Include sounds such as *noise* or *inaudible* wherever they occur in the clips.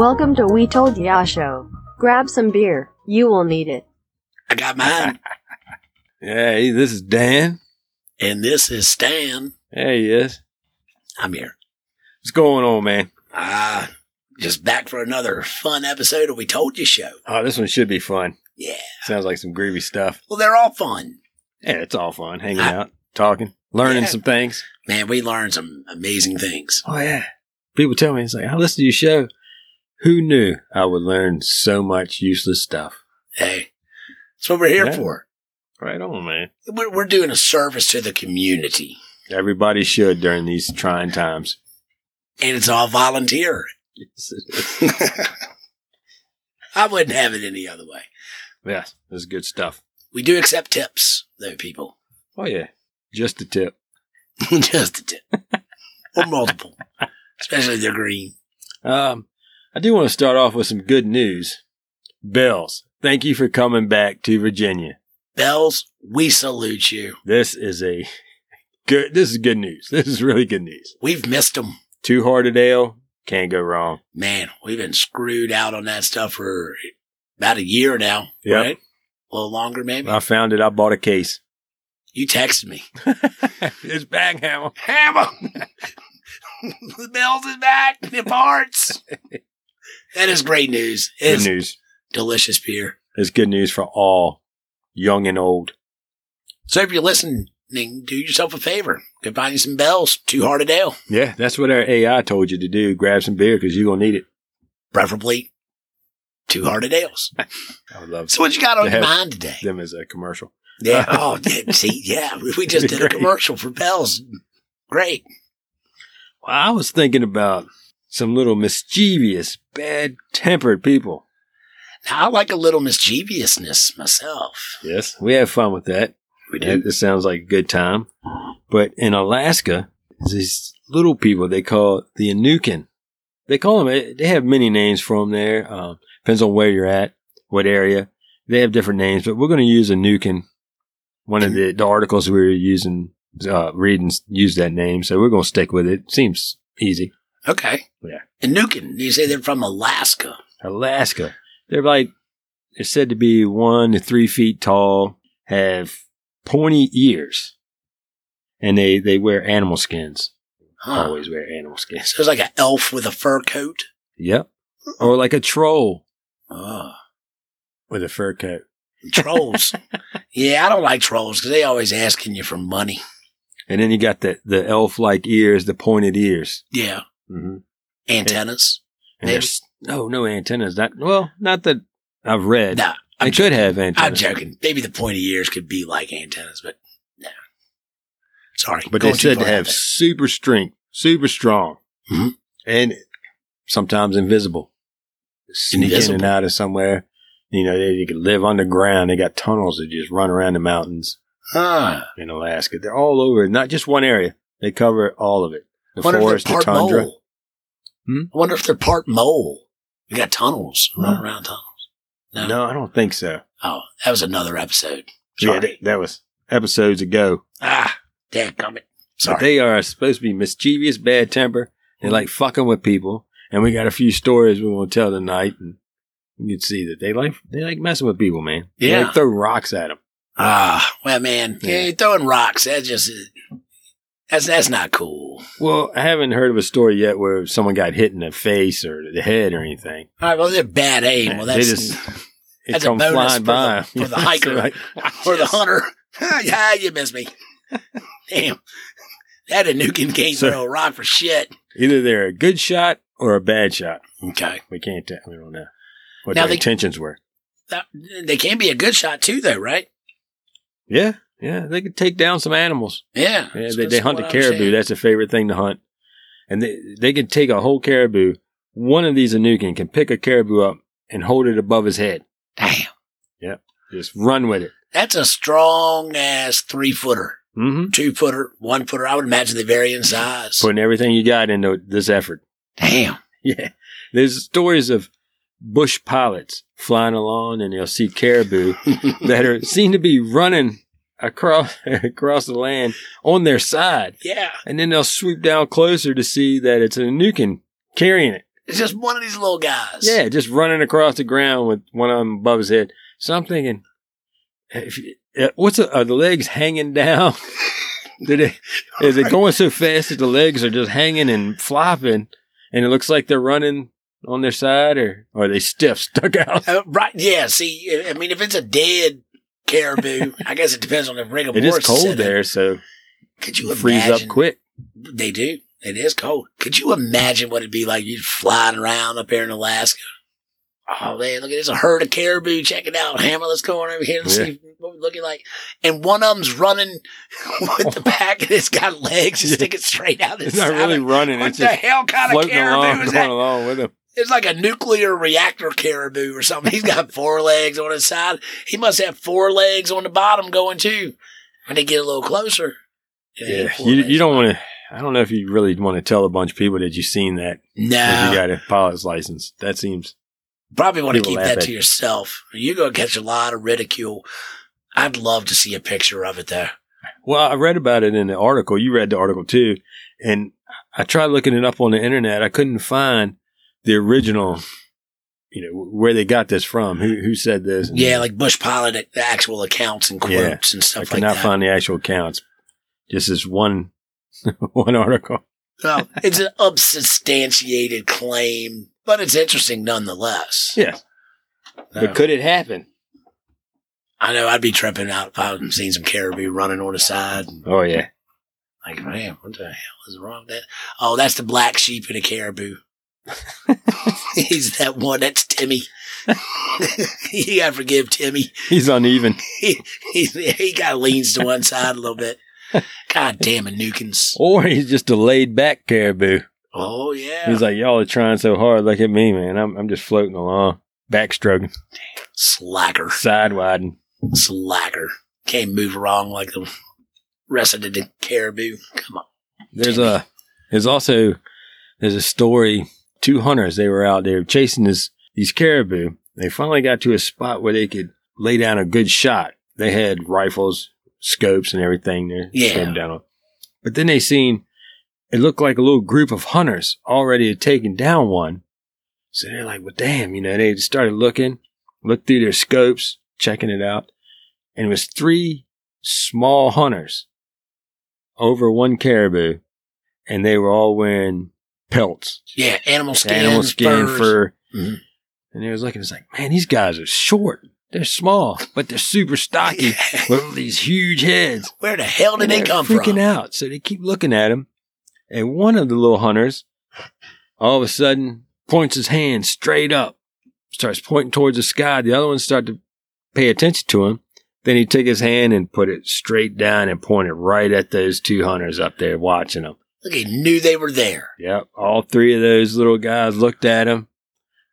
Welcome to We Told Ya Show. Grab some beer. You will need it. I got mine. *laughs* Hey, this is Dan. and this is Stan. Hey, yes. I'm here. What's going on, man? Ah, just back for another fun episode of We Told You Show. Oh, this one should be fun. Yeah. Sounds like some groovy stuff. Well, they're all fun. Yeah, it's all fun. Hanging I- out, talking, learning Yeah. some things. Man, we learned some amazing things. Oh, yeah. People tell me, it's like, I listen to your show. Who knew I would learn so much useless stuff? Hey, that's what we're here Yeah. for. Right on, man. We're, we're doing a service to the community, Everybody should during these trying times. and it's all volunteer. *laughs* I wouldn't have it any other way. yes, this is good stuff. We do accept tips, though, people. Oh, yeah. Just a tip. *laughs* just a tip. or multiple, especially they're green. Um, I do want to start off with some good news. Bells, thank you for coming back to Virginia. Bells, we salute you. This is a good. This is good news. This is really good news. We've missed them. Two hearted ale can't go wrong. Man, we've been screwed out on that stuff for about a year now, Yep. right? A little longer, maybe. I found it. I bought a case. *laughs* you texted me. it's back, Hammer. Hammer! *laughs* the bells is back in parts. *laughs* that is great news. Good It's news. delicious beer. It's good news for all, young and old. So if you're listening, do yourself a favor. Go find you some bells. Two hearted ale, Yeah, that's what our AI told you to do. Grab some beer because you're gonna need it. preferably two hearted ales. *laughs* I would love So what you got on your mind today? them as a commercial. Yeah. *laughs* Oh, yeah, see, yeah. We just did a commercial for bells. Great. Well, I was thinking about some little mischievous, bad tempered people. Now, I like a little mischievousness myself. Yes, we have fun with that. We That, this sounds like a good time. But in Alaska, these little people they call the Inukin. They call them. They have many names for them there. Um, depends on where you're at, what area. They have different names, but we're going to use Anukin. One of the, the articles we were using, uh, reading, used that name, so we're going to stick with it. Seems easy. Okay. Yeah. And Nukin, you say they're from Alaska. Alaska. They're like, they're said to be one to three feet tall, have pointy ears, and they, they wear animal skins. Huh. Always wear animal skins. So it's like an elf with a fur coat. Yep. Or like a troll Oh, with a fur coat. trolls. *laughs* yeah, I don't like trolls because they always asking you for money. And then you got the, the elf like ears, the pointed ears. Yeah. Mm-hmm. Antennas. And no, no antennas. Not, well, not that I've read. Nah, they I'm, could have I'm joking. Maybe the pointy ears could be like antennas, but no. Sorry. But they said to have super strength, super strong, Mhm. and sometimes invisible. Sneak in and out of somewhere. You know, they, they could live underground. They got tunnels that just run around the mountains Huh. in Alaska. They're all over, not just one area. They cover all of it. The forest, the tundra. mole. Hmm? I wonder if they're part mole. We got tunnels Huh. running around tunnels. No. No, I don't think so. Oh, that was another episode. Yeah, Sorry. that, that was episodes ago. ah, dadgummit. But Sorry. they are supposed to be mischievous, bad temper. They like fucking with people. And we got a few stories we want to tell tonight. And you can see that they like they like messing with people, man. They Yeah. like throw rocks at them. Ah, well, man, yeah. Yeah. throwing rocks. That just that's that's not cool. Well, I haven't heard of a story yet where someone got hit in the face or the head or anything. All right, well, they're bad aim. Well, that's just *laughs* that's a bonus flying for by the- for the *laughs* hiker. Like, for the hunter. yeah, *laughs* you missed me. Damn, that a nuking can't So- a rock for shit. Either they're a good shot or a bad shot. Okay, We can't tell. We don't know what Now their they- intentions were. that, they can be a good shot too, though, right? Yeah, yeah, they could take down some animals. Yeah, Yeah, they, they hunt the caribou. saying. That's their favorite thing to hunt. And they, they can take a whole caribou. One of these Anukin can pick a caribou up and hold it above his head. Damn, Yeah. Just run with it. that's a strong ass three footer, Mm-hmm. two footer, one footer. I would imagine they vary in size. Putting everything you got into this effort. Damn. *laughs* Yeah. There's stories of bush pilots flying along and they'll see caribou *laughs* that are seem to be running across *laughs* across the land on their side. Yeah. And then they'll swoop down closer to see that it's a Nukin carrying it. It's just one of these little guys. Yeah, just running across the ground with one of them above his head. So I'm thinking, if you, uh, what's the, are the legs hanging down? *laughs* Did it, is it going so fast that the legs are just hanging and flopping, and it looks like they're running on their side, or, or are they stiff, stuck out? Uh, right. Yeah. See, I mean, if it's a dead caribou, I guess it depends on the rigor It is cold there, so Could you freeze imagine? up quick. They do. It is cold. Could you imagine what it'd be like you flying around up here in Alaska? Oh man, look at this a herd of caribou. Check it out. Hammer, let's go on over here and Yeah. see what we're looking like. And one of them's running *laughs* with the *laughs* back and it's got legs just sticking straight out. It's not really of- running; What it's the hell kind of caribou along, is that? along with them. It's like a nuclear reactor caribou or something. He's got four legs on his side. He must have four legs on the bottom going too. When they get a little closer. Yeah, you, you don't want to. I don't know if you really want to tell a bunch of people that you've seen that No. you got a pilot's license. That seems Probably want to keep that to you. yourself. You're going to catch a lot of ridicule. I'd love to see a picture of it though. Well, I read about it in the article. You read the article too. And I tried looking it up on the internet. I couldn't find the original, you know, where they got this from. Who who said this? Yeah, like Bush Pilot, the actual accounts and Yeah. quotes and I stuff like not that. find the actual accounts. Just this one *laughs* one article. Well, it's an unsubstantiated claim, but it's interesting nonetheless. Yeah. But could it happen? I know I'd be tripping out if I had seen some caribou running on the side. Oh yeah. Like, man, what the hell is wrong with that? Oh, that's the black sheep in a caribou. *laughs* He's that one. That's Timmy. *laughs* you gotta forgive Timmy. He's uneven. *laughs* He he, he of leans to one side a little bit. God damn it, Nukins. Or he's just a laid back caribou. Oh yeah, He's like, Y'all are trying so hard. Look at me, man. I'm I'm just floating along. Backstroking. slacker, Side widing. slacker. Can't move wrong like the rest of the caribou. Come on. There's a there's also there's a story. Two hunters they were out there chasing this these caribou. They finally got to a spot where they could lay down a good shot. They had rifles, scopes, and everything there. Yeah. down on. But then they seen it looked like a little group of hunters already had taken down one. So they're like, "Well, damn!" You know, they started looking, looked through their scopes, checking it out, and it was three small hunters over one caribou, and they were all wearing pelts, Yeah, animal skin, animal skin, furs. fur. Mhm. And they was looking, it's like, man, these guys are short. They're small, but they're super stocky with these huge heads. Where the hell did they come freaking from? Freaking out. So they keep looking at him. And one of the little hunters, all of a sudden, points his hand straight up, starts pointing towards the sky. The other ones start to pay attention to him. Then he took his hand and put it straight down and pointed right at those two hunters up there watching them. Look, he knew they were there. Yep. All three of those little guys looked at him.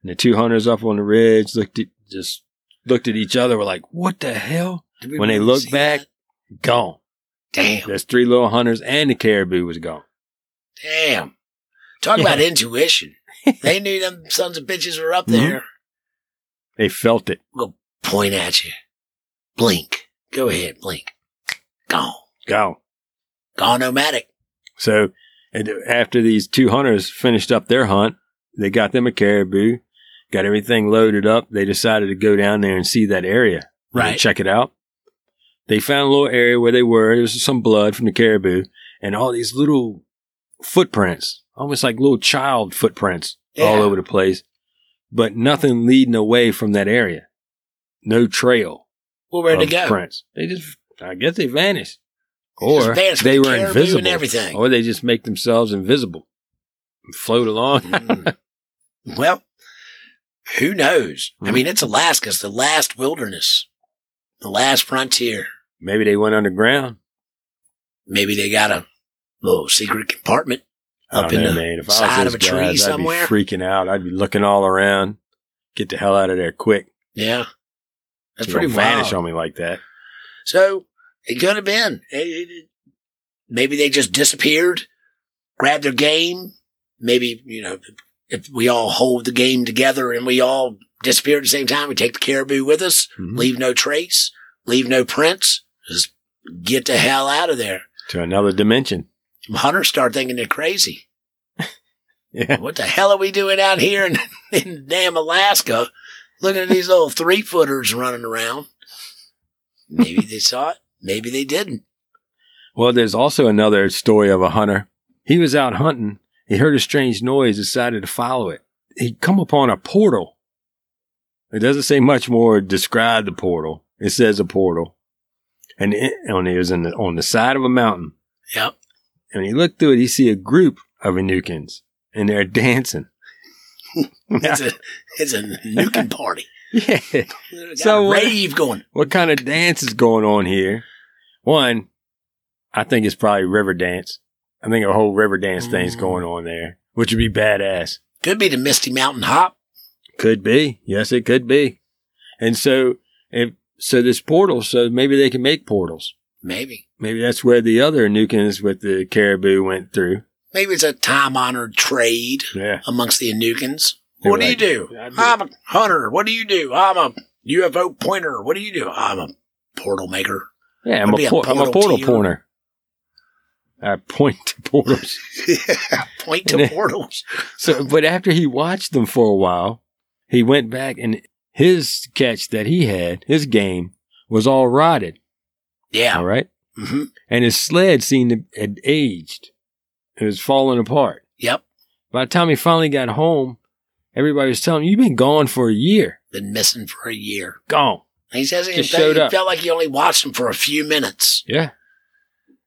And the two hunters up on the ridge looked at, just looked at each other, were like, what the hell? When they looked back, that? Gone. damn, There's three little hunters and the caribou was gone. damn. Talk Yeah. about intuition. *laughs* they knew them sons of bitches were up Mhm. there. They felt it. We'll point at you. Blink. Go ahead, blink. Gone. Gone. Gone nomadic. So after these two hunters finished up their hunt, they got them a caribou, got everything loaded up. They decided to go down there and see that area. and Right. Check it out. They found a little area where they were. There was some blood from the caribou and all these little footprints, almost like little child footprints all over the place, but nothing leading away from that area. No trail. Well, where'd they go? Prints. They just, I guess they vanished. Or they were invisible. and everything. Or they just make themselves invisible. and Float along. Mm. well, who knows? I Mhm. mean, it's Alaska. It's the last wilderness, the last frontier. Maybe they went underground. Maybe they got a little secret compartment up in know, the man. If side of a tree guys, somewhere. I'd be freaking out. I'd be looking all around. Get the hell out of there quick. Yeah. That's You pretty vanish on me like that. So it could have been. Maybe they just disappeared, grabbed their game. Maybe, you know, if we all hold the game together and we all disappear at the same time, we take the caribou with us, Mhm. leave no trace, leave no prints, just get the hell out of there. To another dimension. Hunters start thinking they're crazy. *laughs* Yeah. What the hell are we doing out here in, *laughs* in damn Alaska? Looking at these little three footers running around. Maybe they saw it. Maybe they didn't. Well, there's also another story of a hunter. He was out hunting. He heard a strange noise, decided to follow it. He'd come upon a portal. It doesn't say much more describe the portal. It says a portal. And it, on it was in the, on the side of a mountain. Yep. And he looked through it, he see a group of Anukins and they're *laughs* dancing. It's a it's a nuking party. *laughs* yeah. So a what- rave going. What kind of dance is going on here? One, I think it's probably river dance. I think a whole river dance thing's Mm. going on there, which would be badass. Could be the Misty Mountain Hop. Could be. Yes, it could be. And so, if, so this portal, so maybe they can make portals. Maybe. Maybe that's where the other Anukins with the caribou went through. Maybe it's a time honored trade Yeah. amongst the Anukins. They're What do you like, do? "I do." I'm a hunter. What do you do? I'm a UFO pointer. What do you do? I'm a portal maker. Yeah, I'm a, be a por- I'm a portal portal to your- pointer. I point to portals. Point *laughs* yeah, point to then- portals. So, but after he watched them for a while, he went back and his catch that he had, his game, was all rotted. Yeah. All right. hmm And his sled seemed to had aged. It was falling apart. Yep. By the time he finally got home, everybody was telling him, You've been gone for a year. Been missing for a year. Gone. He says he, Just showed he up. felt like he only watched him for a few minutes. Yeah.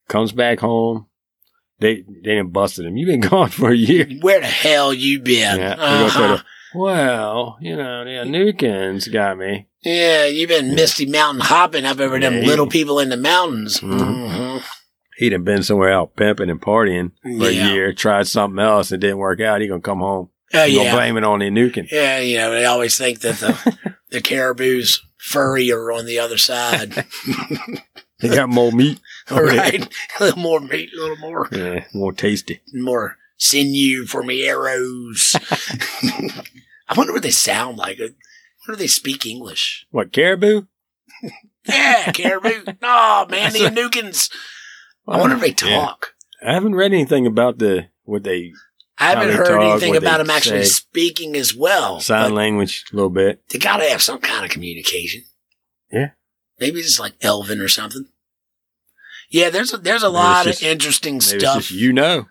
Comes back home. They they didn't busted him. You've been gone *laughs* for a year. Where the hell you been? Yeah. Uh-huh. the- well, you know, the Nukins got me. Yeah, you've been Yeah. Misty Mountain hopping up over them Yeah, he- little people in the mountains. Mhm. Mhm. He'd have been somewhere out pimping and partying for Yeah. a year, tried something else, it didn't work out. He gonna come home. Uh, he gonna yeah. blame it on the Nukin. Yeah, you know, they always think that the, *laughs* the caribou's furrier on the other side. *laughs* they got more meat. *laughs* All right. A little more meat, a little more, Yeah, more tasty. more sinew for me arrows. I wonder what they sound like. I wonder if they speak English. What caribou? Yeah, caribou. Oh, man, the Anukins. I wonder if they Yeah. talk. I haven't read anything about the what they I haven't heard anything about them actually speaking as well. sign language a little bit. They gotta have some kind of communication. Yeah. Maybe it's like Elvin or something. Yeah, there's a, there's a Maybe lot it's of interesting stuff. just you know.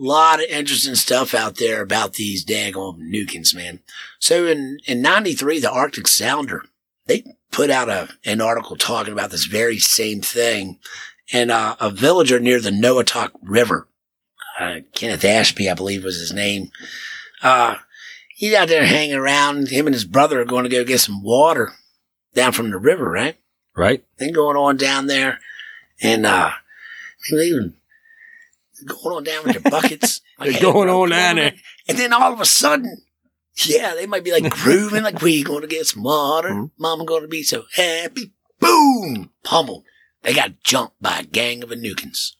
A lot of interesting stuff out there about these daggone Nukins, man. So in, in 93, the Arctic Sounder, they put out a, an article talking about this very same thing. And, uh, a villager near the Noatak River, uh, Kenneth Ashby, I believe was his name. Uh, he's out there hanging around. Him and his brother are going to go get some water down from the river, right? Right? thing going on down there. And, uh, even going on down with their buckets. *laughs* They're hey, going on down there. And then all of a sudden, yeah, they might be like grooving, like we going to get some water. Mhm. Mama going to be so happy. Boom! Pummeled. They got jumped by a gang of Anukins.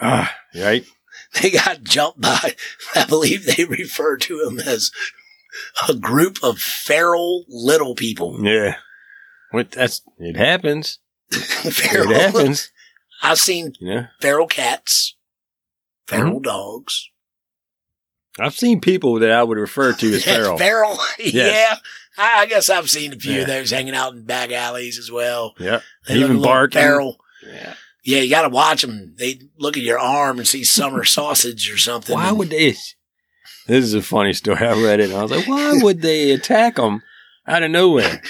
Ah, right? *laughs* They got jumped by, *laughs* I believe they refer to them as a group of feral little people. Yeah. What that's it happens. *laughs* feral It happens. I've seen You know. feral cats, feral Mm-hmm. dogs. I've seen people that I would refer to as feral. feral. yeah. I, guess I've seen a few Yeah. of those hanging out in back alleys as well. yeah. Even barking. Feral. Yeah. Yeah, you got to watch them. They look at your arm and see summer *laughs* sausage or something. Why would they? This is a funny story. I read it and I was like, why *laughs* would they attack them out of nowhere?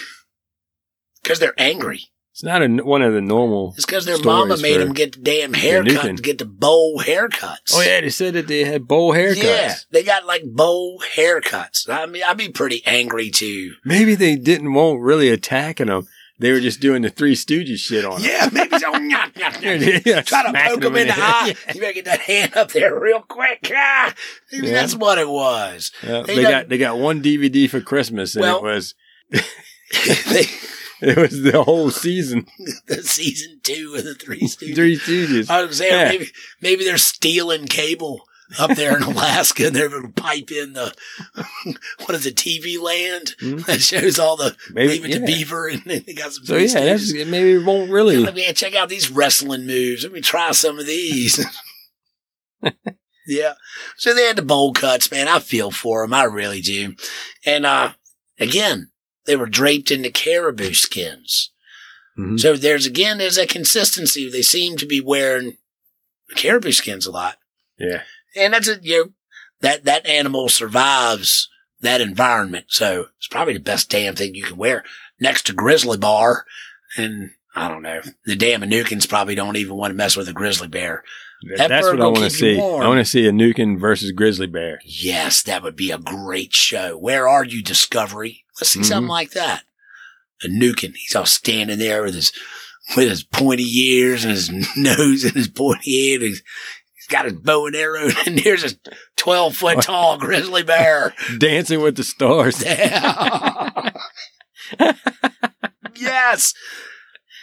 Because they're angry. It's not a, one of the normal. It's because their mama made them get the damn haircut, get the bowl haircuts. Oh yeah, they said that they had bowl haircuts. Yeah, they got like bowl haircuts. I mean, I'd be pretty angry too. Maybe they didn't want really attacking them. They were just doing the Three Stooges shit on. Yeah, maybe so. *laughs* Nyah, nyah. yeah, Try to poke him in the eye. Yeah. You better get that hand up there real quick. Ah, maybe Yeah. that's what it was. Yeah, They they got they got one DVD for Christmas, and Well- it was *laughs* they, *laughs* it was the whole season. the season two of the Three Stooges. Three Stooges. I was saying Yeah. maybe maybe they're stealing cable up there in Alaska, and they're going to pipe in the *laughs* what is it, TV Land Mhm. *laughs* that shows all the Maybe, Leave It to. Beaver, and they got some. So yeah, that's maybe it won't really. Let me check out these wrestling moves. Let me try some of these. *laughs* Yeah. So they had the bowl cuts, man. I feel for them. I really do. And, uh, again, they were draped in the caribou skins. Mhm. So there's again, there's a consistency. They seem to be wearing caribou skins a lot. Yeah. And that's a, you know, that, that animal survives that environment. So it's probably the best damn thing you can wear next to grizzly bar. And I don't know, the damn Anukins probably don't even want to mess with a grizzly bear. That That's what I want to see. I want to see a Nukin versus grizzly bear. Yes, that would be a great show. Where are you, Discovery? Let's see something Mhm. like that. A Nukin, he's all standing there with his with his pointy ears and his *laughs* nose and his pointy head. He's, he's got his bow and arrow, *laughs* and here's a twelve foot oh. tall grizzly bear. *laughs* Dancing with the stars. *laughs* yes,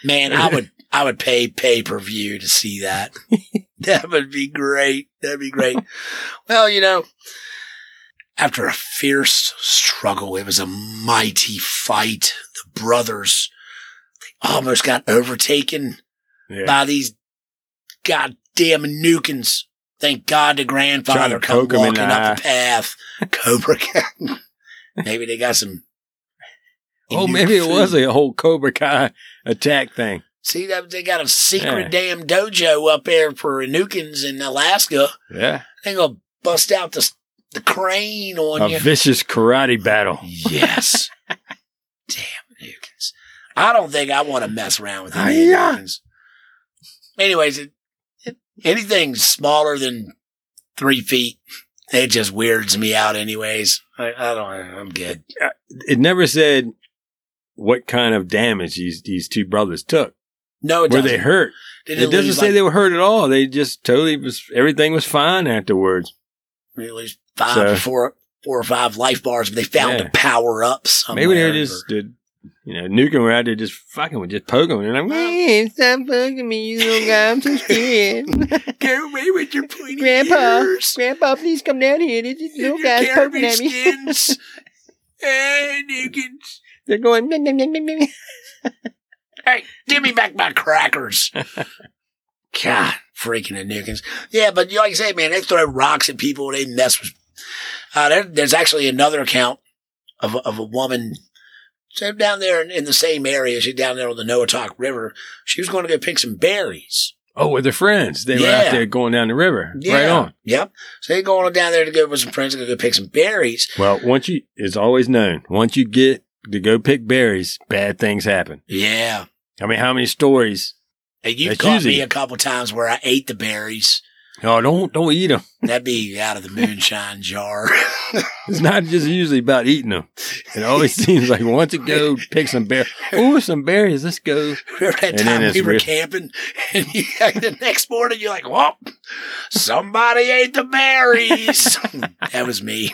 man, I would I would pay pay per view to see that. that would be great. That'd be great. well, you know, after a fierce struggle, it was a mighty fight. The brothers they almost got overtaken Yeah. by these goddamn Nukins. Thank God the grandfather come walking the up the path. Cobra Kai. *laughs* Maybe they got some. *laughs* Oh, maybe it was a whole Cobra Kai attack thing. See they got a secret Yeah. damn dojo up there for Anukins in Alaska. Yeah. They gonna bust out the the crane on A you. vicious karate battle. Yes. *laughs* damn Anukins. I don't think I want to mess around with any Hi-ya. Anukins. Anyways, it, anything smaller than three feet, it just weirds me out. Anyways, I, I don't. I'm good. It never said what kind of damage these, these two brothers took. No, it Were doesn't. they hurt? They It doesn't say like, they were hurt at all. They just totally was, everything was fine afterwards. at least five So- or four, four or five life bars, but they found Yeah. to power up somewhere. Maybe they're just, did, you know, nuking were out there just fucking with, just poking. And I'm like, man, stop fucking me, you little guy. I'm so scared. *laughs* Go away with your pointy Grandpa, ears. Grandpa, please come down here. This little guy's poking at me. skins. *laughs* hey, Nugans. They're going. Hey, give me back my crackers. *laughs* God, freaking Nugans. Yeah, but like you say, man, they throw rocks at people. They mess with. Uh, there, there's actually another account of, of a woman. So down there in, in the same area, she's down there on the Noatak River. She was going to go pick some berries. Oh, with her friends. They were Yeah. out there going down the river. Yeah. Right on. Yep. So they're going down there to go with some friends to go pick some berries. Well, once you, it's always known, once you get to go pick berries, bad things happen. Yeah. I mean, how many stories? And you've That's caught usually- me a couple times where I ate the berries. Oh, don't, don't eat them. That'd be out of the moonshine jar. *laughs* It's not just usually about eating them. It always *laughs* seems like once you go pick some berries, ooh, some berries, let's go. Remember that And time we were real- camping and you, the next morning you're like, well, somebody ate the berries. *laughs* that was me.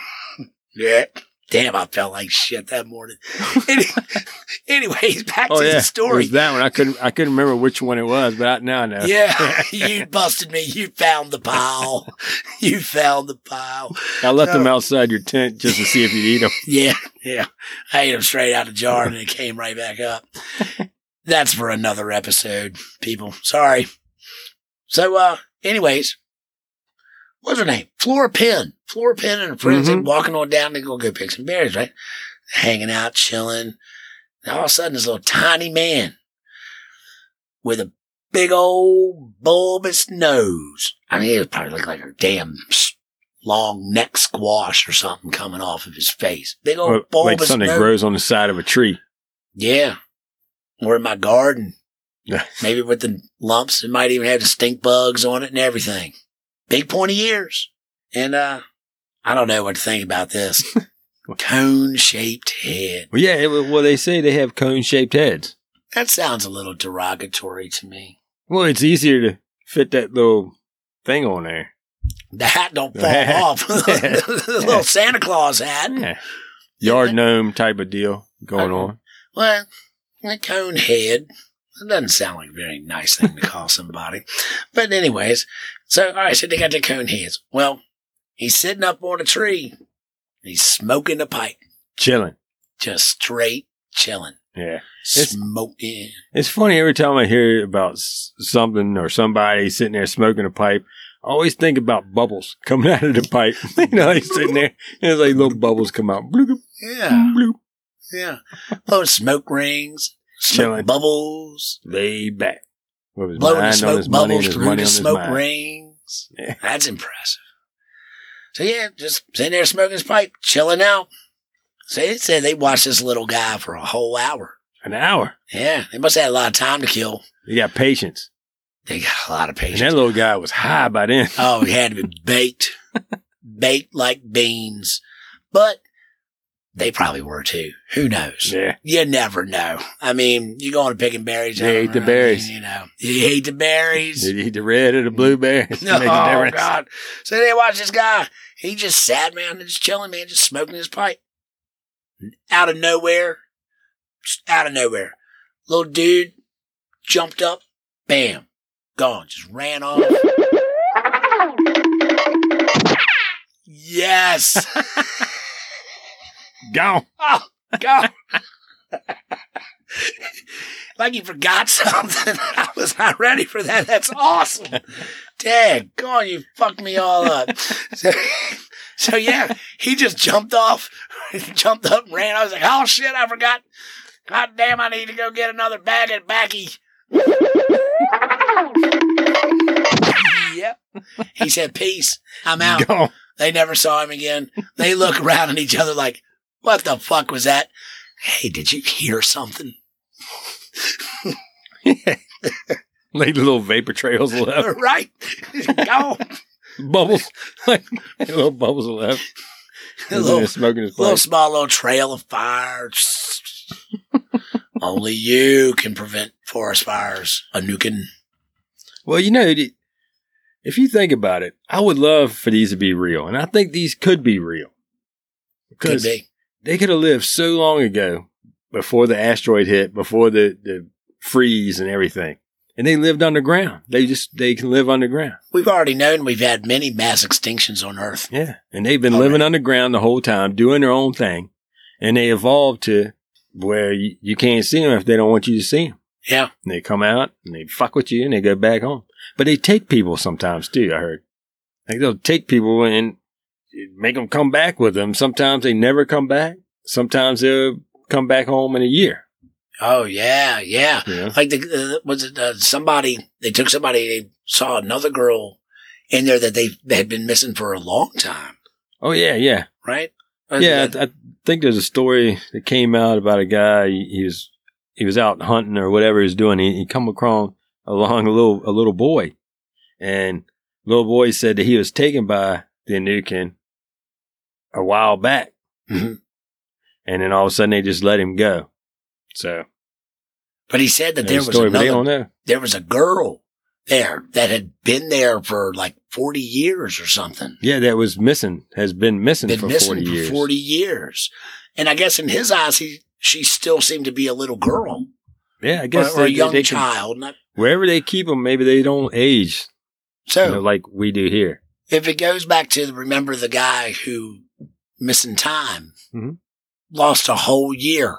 Yeah. Damn, I felt like shit that morning. *laughs* Any, anyways, back Oh to yeah, the It story. was that one. I couldn't, I couldn't remember which one it was, but I, now I know. Yeah, *laughs* you busted me. You found the pile. You found the pile. I left them outside your tent just to see if you'd eat them. *laughs* Yeah, yeah. I ate them straight out of the jar and it came right back up. That's for another episode, people. Sorry. So, uh, anyways, what's her name? Flora Penn. Flora Penn and her friends Mhm. are walking on down to go go pick some berries, right? Hanging out, chilling. And all of a sudden, this little tiny man with a big old bulbous nose. I mean, it probably looked like a damn long neck squash or something coming off of his face. Big old Or like something that nose. grows on the side of a tree. Yeah. Or in my garden. Yeah. Maybe with the lumps, it might even have the stink bugs on it and everything. Big pointy ears. And, uh, I don't know what to think about this. *laughs* Cone shaped head. Well, yeah. It, well, they say they have cone shaped heads. That sounds a little derogatory to me. Well, it's easier to fit that little thing on there. The hat don't fall *laughs* off. *laughs* the little Santa Claus hat. Yeah. Yard gnome type of deal going Okay. on. Well, a cone head. That doesn't sound like a very nice thing to call somebody. But anyways, so all right, so they got the cone heads. Well, he's sitting up on a tree. He's smoking a pipe, Chilling. just straight chilling, Yeah. It's- smoking. It's funny every time I hear about something or somebody sitting there smoking a pipe. I always think about bubbles *laughs* coming out of the pipe. *laughs* you know, he's sitting there, and it's like little bubbles come out. Bloop, Yeah. bloop, Yeah. Blowing smoke rings, smoke Chilling. bubbles, lay back. With blowing the mind on smoke and bubbles his through the smoke mind. rings. *laughs* Yeah. That's impressive. So yeah, just sitting there smoking his pipe, chilling out. So they said they watched this little guy for a whole hour. An hour. Yeah, they must have had a lot of time to kill. They got patience. They got a lot of And patience. that little guy was high by then. Oh, he had to be baked, *laughs* baked like beans. But they probably were too. Who knows? Yeah. You never know. I mean, you go on to picking berries. They I ate don't the know, berries. You know, you hate the berries. Did you eat the red or the blue *laughs* bear? Make a oh. God! So they watch this guy. He just sat man, and just chilling, man, just smoking his pipe. Out of nowhere, just out of nowhere, little dude jumped up, bam, gone, just ran off. *laughs* Yes. *laughs* Gone. Oh, *laughs* like he forgot something. *laughs* I was not ready for that. That's awesome. Dad, on, you fucked me all up. *laughs* So, so yeah, he just jumped off, jumped up and ran. I was like, oh shit, I forgot. God damn, I need to go get another bag of backy. yep. He said, peace. I'm out. Gone. They never saw him again. They look around at each other like, what the fuck was that? Hey, did you hear something? *laughs* Like little vapor trails *laughs* left. right? Go. bubbles. *laughs* Like little bubbles left. A little, smoking his little small little trail of fire. Only you can prevent forest fires. A nuking. Well, you know, if you think about it, I would love for these to be real. And I think these could be real. Could be. They could have lived so long ago before the asteroid hit, before the, the freeze and everything. And they lived underground. They just, they can live underground. We've already known we've had many mass extinctions on Earth. Yeah. And they've been All living right. underground the whole time, doing their own thing. And they evolved to where you, you can't see them if they don't want you to see them. Yeah. And they come out and they fuck with you and they go back home. But they take people sometimes too, I heard. Like they'll take people and make them come back with them. Sometimes they never come back. Sometimes they'll come back home in a year. Oh, yeah. Yeah. Know? Like the, uh, was it uh, somebody, they took somebody, they saw another girl in there that they, had been missing for a long time, Oh yeah, yeah. right? Uh, Yeah, that- I, I think there's a story that came out about a guy. He, he was he was out hunting or whatever he was doing. He, he come across along a little a little boy, and little boy said that he was taken by the Anukin a while back, Mhm. and then all of a sudden they just let him go. So But he said that there was story, another, there was a girl there that had been there for like 40 years or something. Yeah, that was missing. Has been missing Been for missing forty for years. 40 years. And I guess in his eyes, he, she still seemed to be a little girl Yeah, I or, guess or a young they can- child. Not- wherever they keep them, maybe they don't age So you know, like we do here. if it goes back to remember the guy who missing time, Mhm. lost a whole year.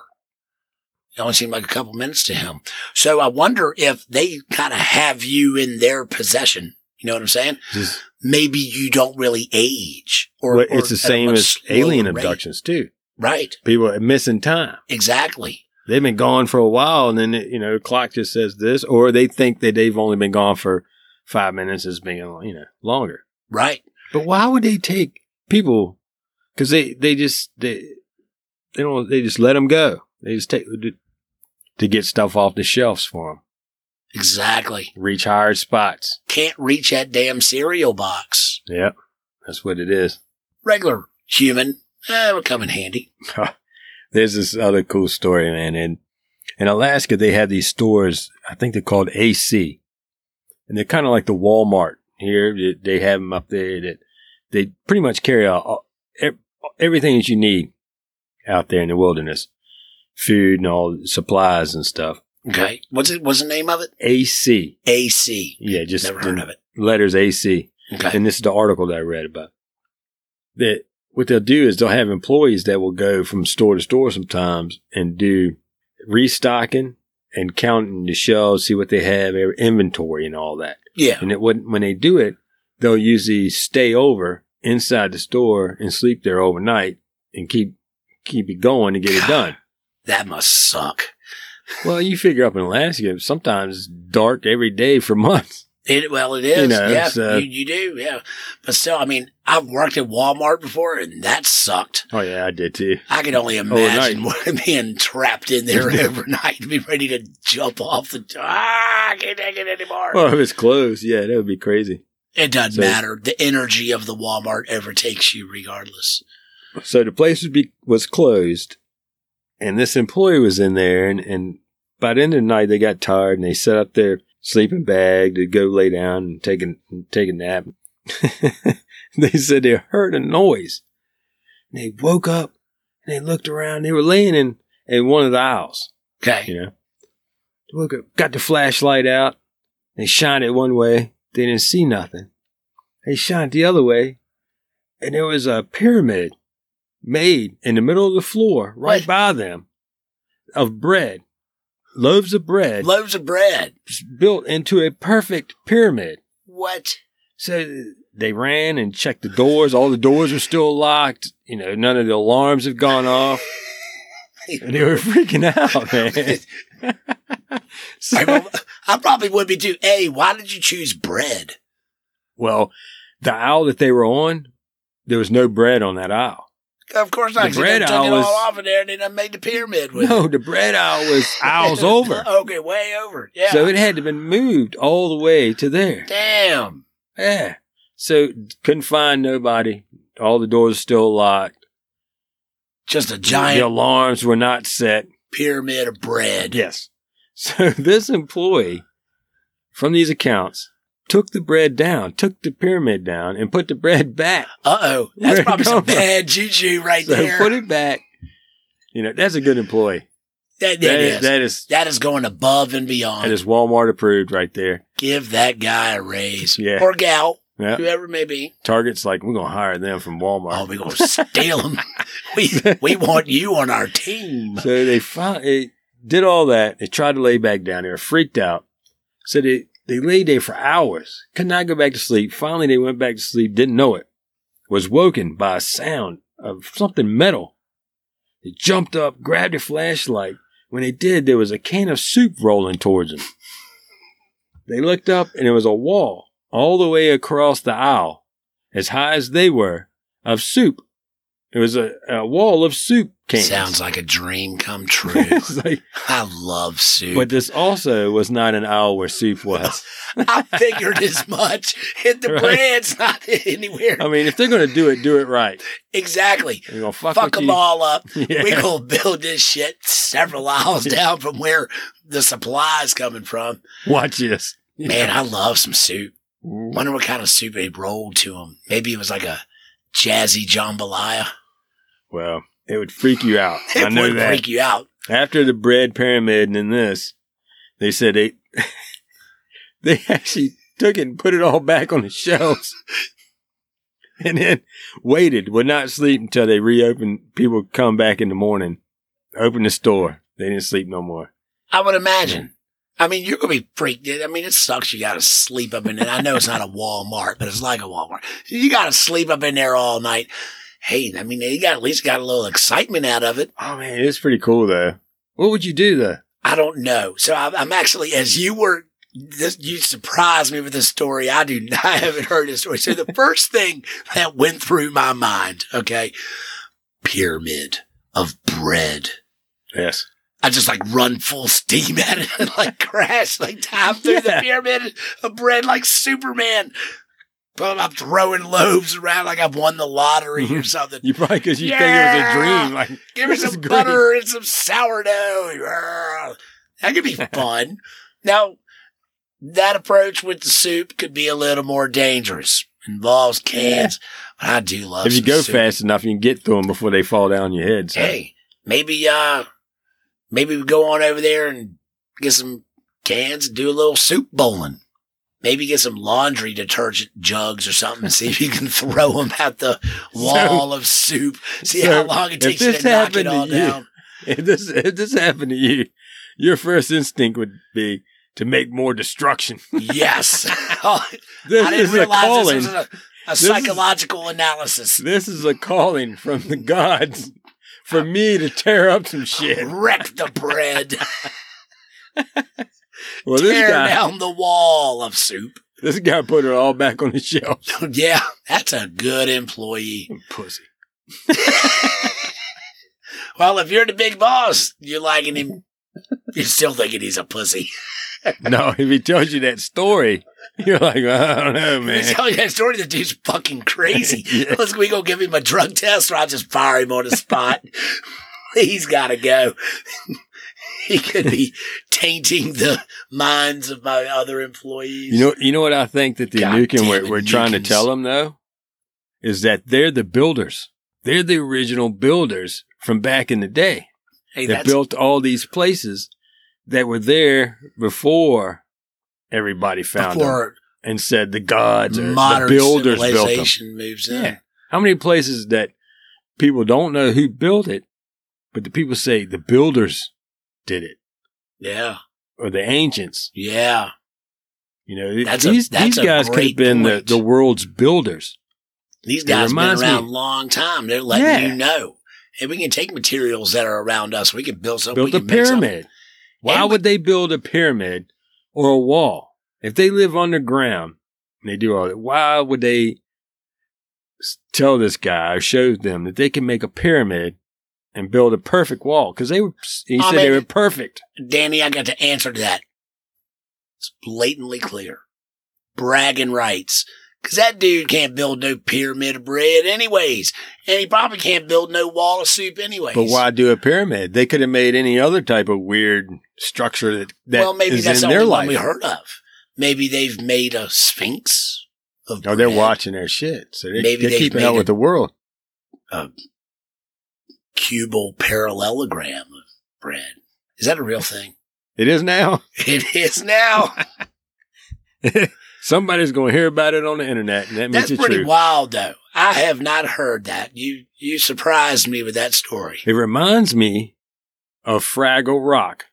It only seemed like a couple minutes to him. So I wonder if they kind of have you in their possession. You know what I'm saying? Just Maybe you don't really age, or, Well, or it's the same as alien rate. abductions too. right? People are missing time. Exactly. They've been gone for a while, and then you know, the clock just says this, or they think that they've only been gone for five minutes as being you know longer. Right. But why would they take people? Because they they just they they don't they just let them go. They just take to get stuff off the shelves for them. Exactly. Reach higher spots. Can't reach that damn cereal box. Yep, that's what it is. Regular human. Eh, would come in handy. *laughs* There's this other cool story, man. In in Alaska, they have these stores. I think they're called AC, and they're kind of like the Walmart here. They- have them up there that they pretty much carry all- ev- everything that you need out there in the wilderness, food and all supplies and stuff. Okay. What's it? What's the name of it? AC, AC. yeah, just Never heard of it. letters AC. Okay. And this is the article that I read about. That what they'll do is they'll have employees that will go from store to store sometimes and do restocking and counting the shelves, see what they have, inventory and all that. Yeah. And it when when they do it, they'll usually stay over inside the store and sleep there overnight and keep keep it going to get it done. That must suck. Well, you figure up in Alaska, sometimes dark every day for *laughs* months. It, well, it is. You know, yeah, so- you, you do. Yeah. But still, I mean, I've worked at Walmart before and that sucked. Oh yeah, I did too. I can only imagine what- *laughs* being trapped in there *laughs* overnight to be ready to jump off the. Ah, I can't take it anymore. Well, if it's closed, yeah, that would be crazy. It doesn't so- matter. The energy of the Walmart overtakes you regardless. So the place would be was closed, and this employee was in there, and, and by the end of the night they got tired and they set up their sleeping bag to go lay down and take a take a nap. *laughs* they said they heard a noise. And they woke up and they looked around. They were laying in in one of the aisles. Okay. You know, they woke up, got the flashlight out. They shined it one way. They didn't see nothing. They shined the other way, and there was a pyramid made in the middle of the floor, right What? by them, of bread, loaves of bread, Loaves of bread. built into a perfect pyramid. What? So they ran and checked the doors. All the doors are still locked. You know, none of the alarms have gone off. *laughs* And they were freaking out, man. *laughs* So- *laughs* I, I probably would be too. A, why did you choose bread? well, the aisle that they were on, there was no bread on that aisle. Of course not. The bread took aisle it was- all off of there and then I made the pyramid with No, it. the bread aisle was *laughs* aisles over. okay, way over. Yeah. So it had to been moved all the way to there. Damn. Yeah. So couldn't find nobody. All the doors still locked. Just a giant. The giant alarms were not set. pyramid of bread. Yes. So *laughs* this employee from these accounts took the bread down, took the pyramid down, and put the bread back. Uh oh. *laughs* That's probably some bad juju right So there. put it back. You know, that's a good employee. that, that That is. is, that is that is going above and beyond. that is Walmart approved right there. Give that guy a raise. *laughs* Yeah. Or gal, Yeah. whoever it may be. Target's like, we're gonna hire them from Walmart. Oh, we're going to steal them. we, we want you on our team. So they finally did all that. They tried to lay back down. They were freaked out. So they, they lay there for hours. Could not go back to sleep. Finally, they went back to sleep. Didn't know it. Was woken by a sound of something metal. They jumped up, grabbed a flashlight. When they did, there was a can of soup rolling towards them. They looked up and there was a wall all the way across the aisle, as high as they were, of soup. It was a, a wall of soup cans. Sounds like a dream come *laughs* true. Like- I love soup. but this also was not an aisle where soup was. *laughs* I figured as much. Hit the Right. bread's not anywhere. I mean, if they're going to do it, do it right. exactly. They're going to fuck, Fuck them you. all up. *laughs* Yeah. We gonna build this shit several aisles down from where the supply is coming from. Watch this. Man, I love some soup. Wonder what kind of soup they rolled to them. Maybe it was like a jazzy jambalaya. Well, it would freak you out. *laughs* It I know would that. freak you out. After the bread pyramid and then this, they said they *laughs* they actually took it and put it all back on the shelves. *laughs* And then waited, would not sleep until they reopened. People come back in the morning, open the store. They didn't sleep no more. I would imagine. I mean, you're gonna be freaked. I mean, it sucks. You gotta sleep up in there. I know it's not a Walmart, but it's like a Walmart. You gotta sleep up in there all night. Hey, I mean, you got at least got a little excitement out of it. Oh man, it's pretty cool though. What would you do though? I don't know. So I'm, I'm actually, as you were, this, you surprised me with this story. I do not, *laughs* I haven't heard this story. So the first thing that went through my mind, okay, pyramid of bread. Yes. I just like run full steam at it and like crash, like dive through the pyramid of bread like Superman. But I'm throwing loaves around like I've won the lottery or something. You probably because you think it was a dream. Like Give me *laughs* some butter and some sourdough. That could be *laughs* fun. now, that approach with the soup could be a little more dangerous. Involves cans, but I do love. If you go soup. fast enough, you can get through them before they fall down your head. So. hey, maybe uh, maybe we go on over there and get some cans and do a little soup bowling. Maybe get some laundry detergent jugs or something and see if you can *laughs* throw them at the wall of soup. See so how long it takes you to knock it all you- down. *laughs* if this if this happened to you, your first instinct would be to make more destruction. Yes. *laughs* Oh, this I didn't is a realize calling. this was a, a is- psychological analysis. This is a calling from the gods for me to tear up some shit. Wreck the bread. *laughs* Well, this Tear guy, down the wall of soup. this guy put it all back on the shelf. *laughs* yeah, that's a good employee. Pussy. *laughs* Well, if you're the big boss, you're liking him. You're still thinking he's a pussy. No, if he tells you that story, *laughs* you're like, I don't know, man. He's telling that story. The dude's fucking crazy. *laughs* Yeah. Let's we go give him a drug test, or I'll just fire him on the spot. *laughs* He's got to go. he could be tainting the minds of my other employees. You know, you know what I think that the God we're, we're trying to tell them though, is that they're the builders. They're the original builders from back in the day. hey, that built all these places that were there before everybody found them before and said the gods or the builders built them. moves in. Yeah. How many places that people don't know who built it, but the people say the builders did it Yeah. or the ancients. Yeah. You know, That's a- these, that's these guys could have been the, the world's builders. These guys been around a long time. They're letting Yeah. you know. And we can take materials that are around us. We can build something. built we a pyramid. Why And we- would they build a pyramid or a wall? If they live underground and they do all that, why would they tell this guy or show them that they can make a pyramid and build a perfect wall? Because they were, he I said they were perfect. Danny, I got to answer to that. It's blatantly clear. Bragging rights. Cause that dude can't build no pyramid of bread anyways. And he probably can't build no wall of soup anyways. But why do a pyramid? They could have made any other type of weird structure that, that well, maybe is that's in the their only life. one we heard of. Maybe they've made a sphinx of Oh, they're bread. watching their shit. So they, Maybe they're keeping up it- with the world. A cubal parallelogram of bread. Is that a real thing? It is now. *laughs* It is now. *laughs* Somebody's going to hear about it on the internet, and that That's it's pretty true. wild, though. I have not heard that. You you surprised me with that story. It reminds me of Fraggle Rock.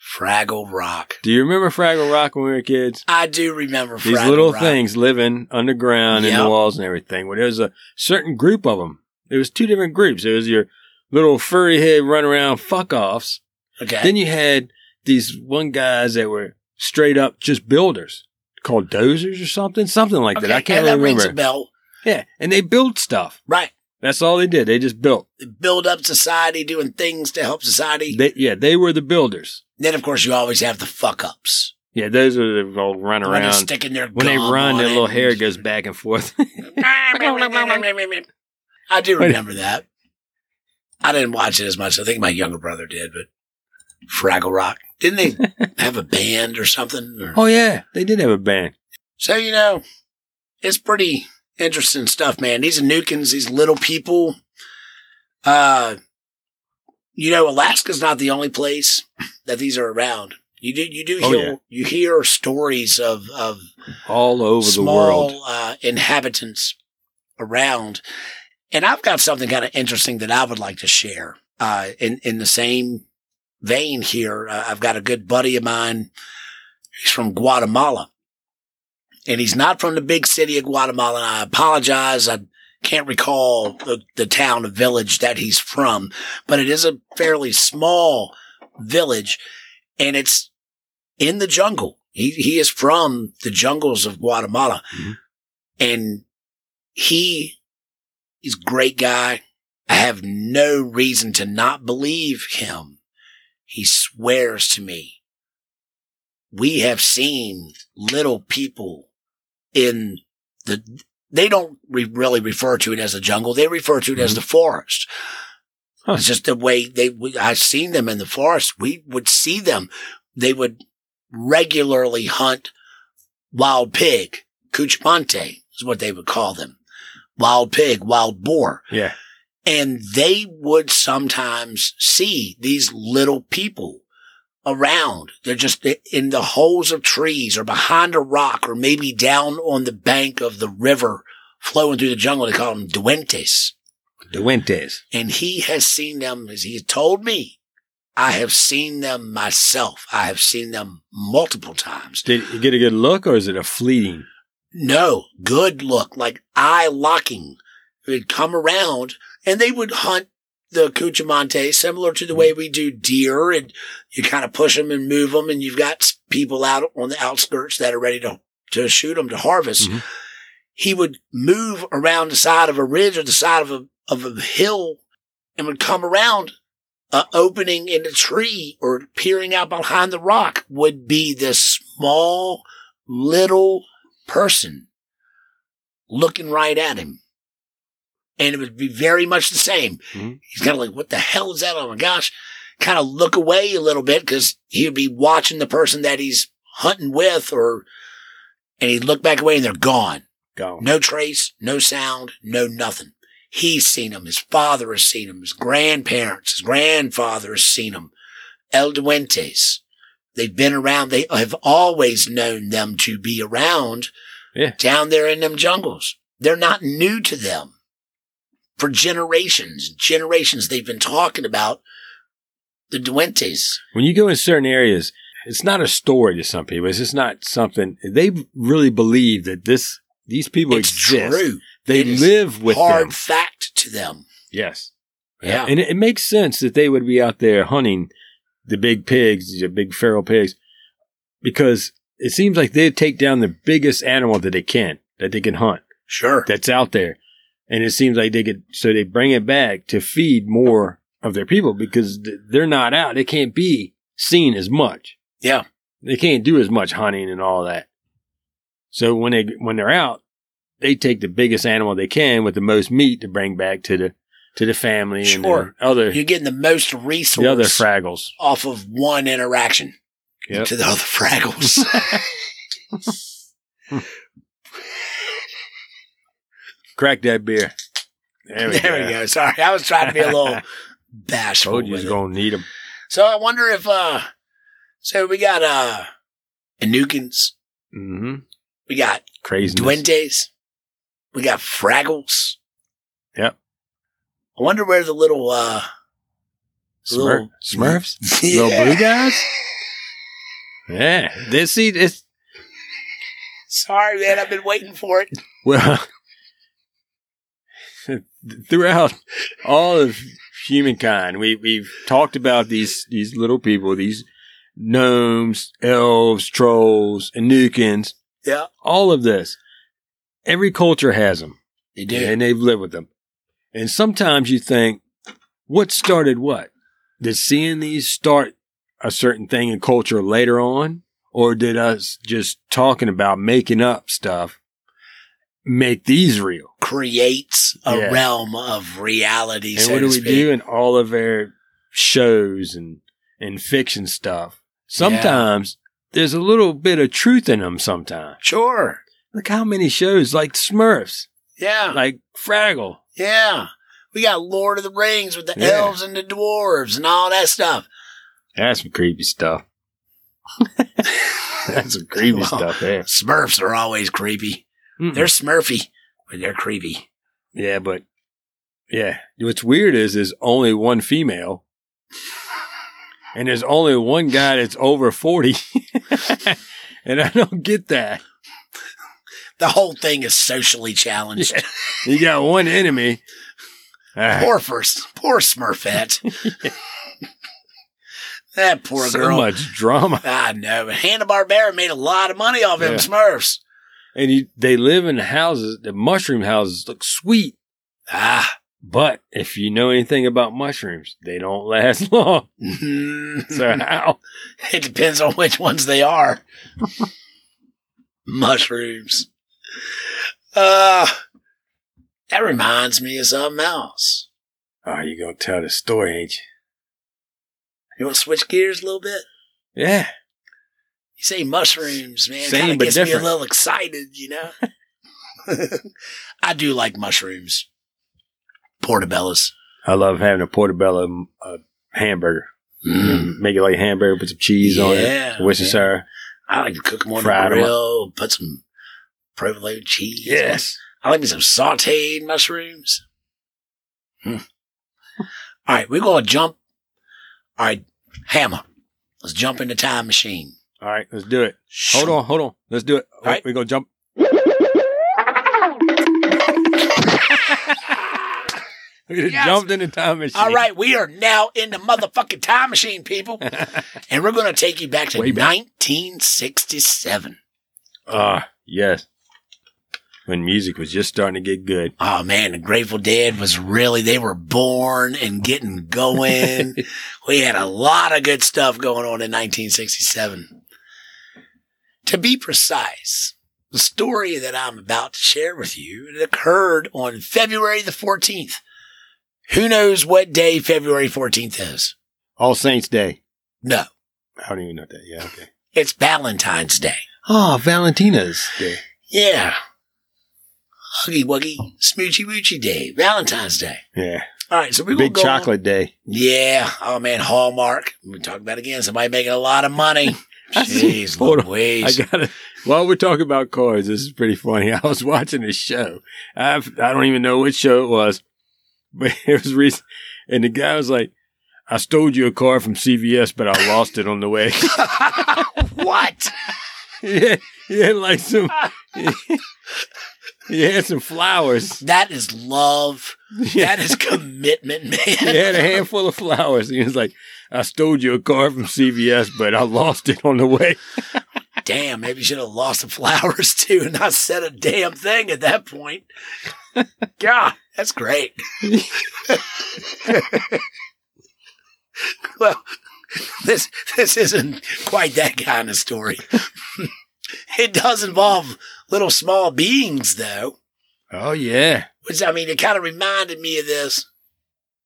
Fraggle Rock. Do you remember Fraggle Rock when we were kids? I do remember These little Rock. things living underground in the walls and everything. Well, there was a certain group of them. There was two different groups. There was your little furry head run around fuck offs. Okay. Then you had these one guys that were straight up just builders called dozers or something, something like that. I can't that rings remember. a bell. Yeah, and they built stuff. Right. That's all they did. They just built. They build up society, doing things to help society. They, yeah, they were the builders. then, of course, you always have the fuck ups. Yeah, those are the old run When they're around. sticking their When they run, their it little hair goes back and forth. *laughs* *laughs* I do remember that. I didn't watch it as much. I think my younger brother did, but Fraggle Rock. Didn't they *laughs* have a band or something? Or- oh yeah, they did have a band. So, you know, it's pretty interesting stuff, man. These Nukins, these little people. Uh, you know, Alaska's not the only place that these are around. You do, you do Oh, hear, yeah. you hear stories of, of All over the world. uh, inhabitants around. And I've got something kind of interesting that I would like to share. Uh, in, in the same vein here, uh, I've got a good buddy of mine. He's from Guatemala and he's not from the big city of Guatemala. And I apologize. I can't recall the, the town or village that he's from, but it is a fairly small village and it's in the jungle. He, he is from the jungles of Guatemala Mhm. and he is a great guy. I have no reason to not believe him. He swears to me. We have seen little people in the, they don't re- really refer to it as a jungle. They refer to it as Mhm. the forest. Huh. It's just the way they, we, I've seen them in the forest. We would see them. They would regularly hunt wild pig. Cuchmonte is what they would call them. Wild pig, wild boar. Yeah. And they would sometimes see these little people around. They're just in the holes of trees or behind a rock or maybe down on the bank of the river flowing through the jungle. They call them duendes. Duendes. And he has seen them, as he told me, I have seen them myself. I have seen them multiple times. Did you get a good look or is it a fleeting? No, good look, like eye locking. They'd come around and they would hunt the Cuchamonte similar to the way we do deer and you kind of push them and move them and you've got people out on the outskirts that are ready to, to shoot them to harvest. Mhm. He would move around the side of a ridge or the side of a, of a hill and would come around a opening in a tree or peering out behind the rock would be this small little person looking right at him. And it would be very much the same. Mhm. He's kind of like, what the hell is that? Oh my gosh. Kind of look away a little bit because he would be watching the person that he's hunting with or, and he'd look back away and they're gone. Gone. No trace, no sound, no nothing. He's seen them. His father has seen them. His grandparents, his grandfather has seen them. El Duendes. They've been around. They have always known them to be around Yeah. down there in them jungles. They're not new to them. For generations, generations, they've been talking about the Duendes. When you go in certain areas, it's not a story to some people. It's just not something they really believe that this these people It's exist. true. They It live with Hard them. fact to them. Yes. Yeah. And it, it makes sense that they would be out there hunting the big pigs, the big feral pigs, because it seems like they take down the biggest animal that they can, that they can hunt, Sure. that's out there. And it seems like they could, so they bring it back to feed more of their people because they're not out. They can't be seen as much. Yeah. They can't do as much hunting and all that. So when they, when they're out, they take the biggest animal they can with the most meat to bring back to the, to the family and Sure. their other, You're getting the most resource the other fraggles. off of one interaction Yep. to the other fraggles. *laughs* *laughs* Crack that beer. There we there go. we go. Sorry, I was trying to be a little *laughs* bashful. Told you with was gonna need them. So I wonder if uh, so we got uh, Anukins, Mm-hmm. we got Crazy. Duendes, we got Fraggles. Yep. I wonder where the little uh, Smurf, little- Smurfs, *laughs* Yeah. little blue guys. Yeah, they see this. Sorry, man, I've been waiting for it. *laughs* well *laughs* throughout all of humankind. We we've talked about these these little people, these gnomes, elves, trolls, Anukins, Yeah, all of this. Every culture has them. they do. and they've lived with them. And sometimes you think, what started what? Did seeing these start a certain thing in culture later on? Or did us just talking about making up stuff make these real? Creates a Yeah. realm of reality. And so what do we do in all of our shows and, and fiction stuff? Sometimes there's a little bit of truth in them sometimes. Sure. Look how many shows like Smurfs, Yeah. like Fraggle. Yeah. We got Lord of the Rings with the Yeah. elves and the dwarves and all that stuff. That's some creepy stuff. *laughs* That's some creepy Well, stuff there. Smurfs are always creepy. Mm-mm. They're Smurfy, they're creepy. yeah, but yeah, what's weird is there's only one female, and there's only one guy that's over forty, *laughs* and I don't get that. The whole thing is socially challenged. Yeah. You got one enemy. Ah, Poor first, poor Smurfette. *laughs* that poor so girl. So much drama, I know, Hanna Barbera made a lot of money off them Yeah. Smurfs. And you, they live in houses. The mushroom houses look sweet, Ah, but if you know anything about mushrooms, they don't last *laughs* long. mhm. So how? it depends on which ones they are. Mushrooms. Uh, that reminds me of something else. Oh, you gonna tell the story, ain't you? You want to switch gears a little bit? Yeah. You say mushrooms, man. Same, Kind of but gets different. me a little excited, you know. *laughs* I do like mushrooms. Portobellos. I love having a portobello uh, hamburger. Mm. Make it like a hamburger, put some cheese on Yeah, it, Worcestershire. I like to cook them on Fried the 'em up. grill. Put some provolone cheese. Yes. I like me some sauteed mushrooms. Hmm. All right, we're going to jump. All right, Hammer, let's jump in the time machine. All right, let's do it. Hold on, hold on. Let's do it. All right. We're going to jump. *laughs* we just Yes. jumped in the time machine. All right, we are now in the motherfucking time machine, people. *laughs* and we're going to take you back to Way back. 1967. Ah, yes. When music was just starting to get good. Oh man, the Grateful Dead was really, they were born and getting going. *laughs* we had a lot of good stuff going on in 1967. To be precise, the story that I'm about to share with you, it occurred on February the 14th. Who knows what day February 14th is? All Saints Day. No, I don't even know that. Yeah, okay. it's Valentine's Day. Oh, Valentina's Day. Yeah. Huggy Wuggy, Smoochy Woochy Day, Valentine's Day. Yeah. All right, so we're Big go on- chocolate day. Yeah. Oh man, Hallmark. We talk about it again. Somebody making a lot of money. I see- Jeez hold on. Louise. I got to While we're talking about cars, this is pretty funny. *laughs* I was watching a show. I've, I don't even know which show it was, *laughs* but it was recent. And the guy was like, I stole you a car from CVS, but I lost it on the way. *laughs* what? yeah, yeah, like some, he had some flowers. That is love. Yeah. That is commitment, man. he had a handful of flowers. He was like, I stole you a car from CVS, but I lost it on the way. *laughs* Damn, maybe you should have lost the flowers too and not said a damn thing at that point. God, that's great. *laughs* well, this this isn't quite that kind of story. *laughs* it does involve little small beings though. Oh, yeah. which I mean, it kind of reminded me of this.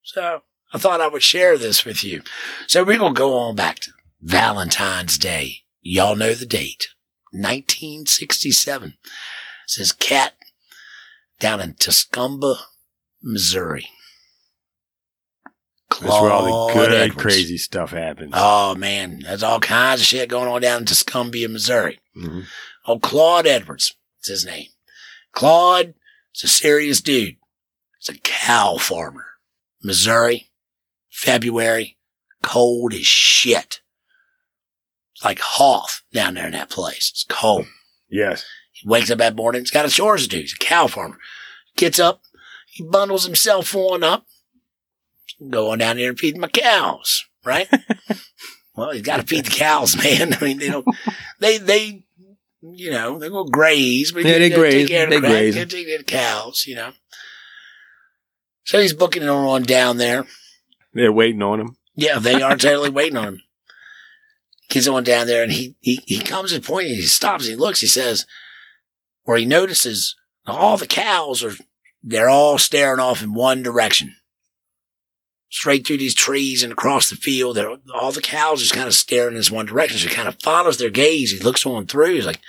So I thought I would share this with you. So we're going to go on back to Valentine's Day. Y'all know the date. 1967. It says cat down in Tuscumbia, Missouri. That's where all the good, Edwards. crazy stuff happens. Oh man, there's all kinds of shit going on down in Tuscumbia, Missouri. Mhm. Oh, Claude Edwards. it's his name. Claude is a serious dude. He's a cow farmer. Missouri, February, cold as shit. It's like Hoth down there in that place. It's cold. Yes. He wakes up that morning. He's got a chores to do. He's a cow farmer. Gets up. He bundles himself on up. Go on down there and feed my cows, right? *laughs* well, he's got to feed the cows, *laughs* man. I mean, they don't, they, they, you know, they go graze, but Yeah, they gotta graze. Take care of the They crap, graze. gotta Take care of the cows, you know. So he's booking it on down there. They're waiting on him. Yeah, they are totally waiting on him. He's going down there and he, he, he comes to a point and he stops and he looks, he says, where he notices all the cows are, they're all staring off in one direction. Straight through these trees and across the field. They're, all the cows just kind of staring in this one direction. So he kind of follows their gaze. He looks on through. He's like,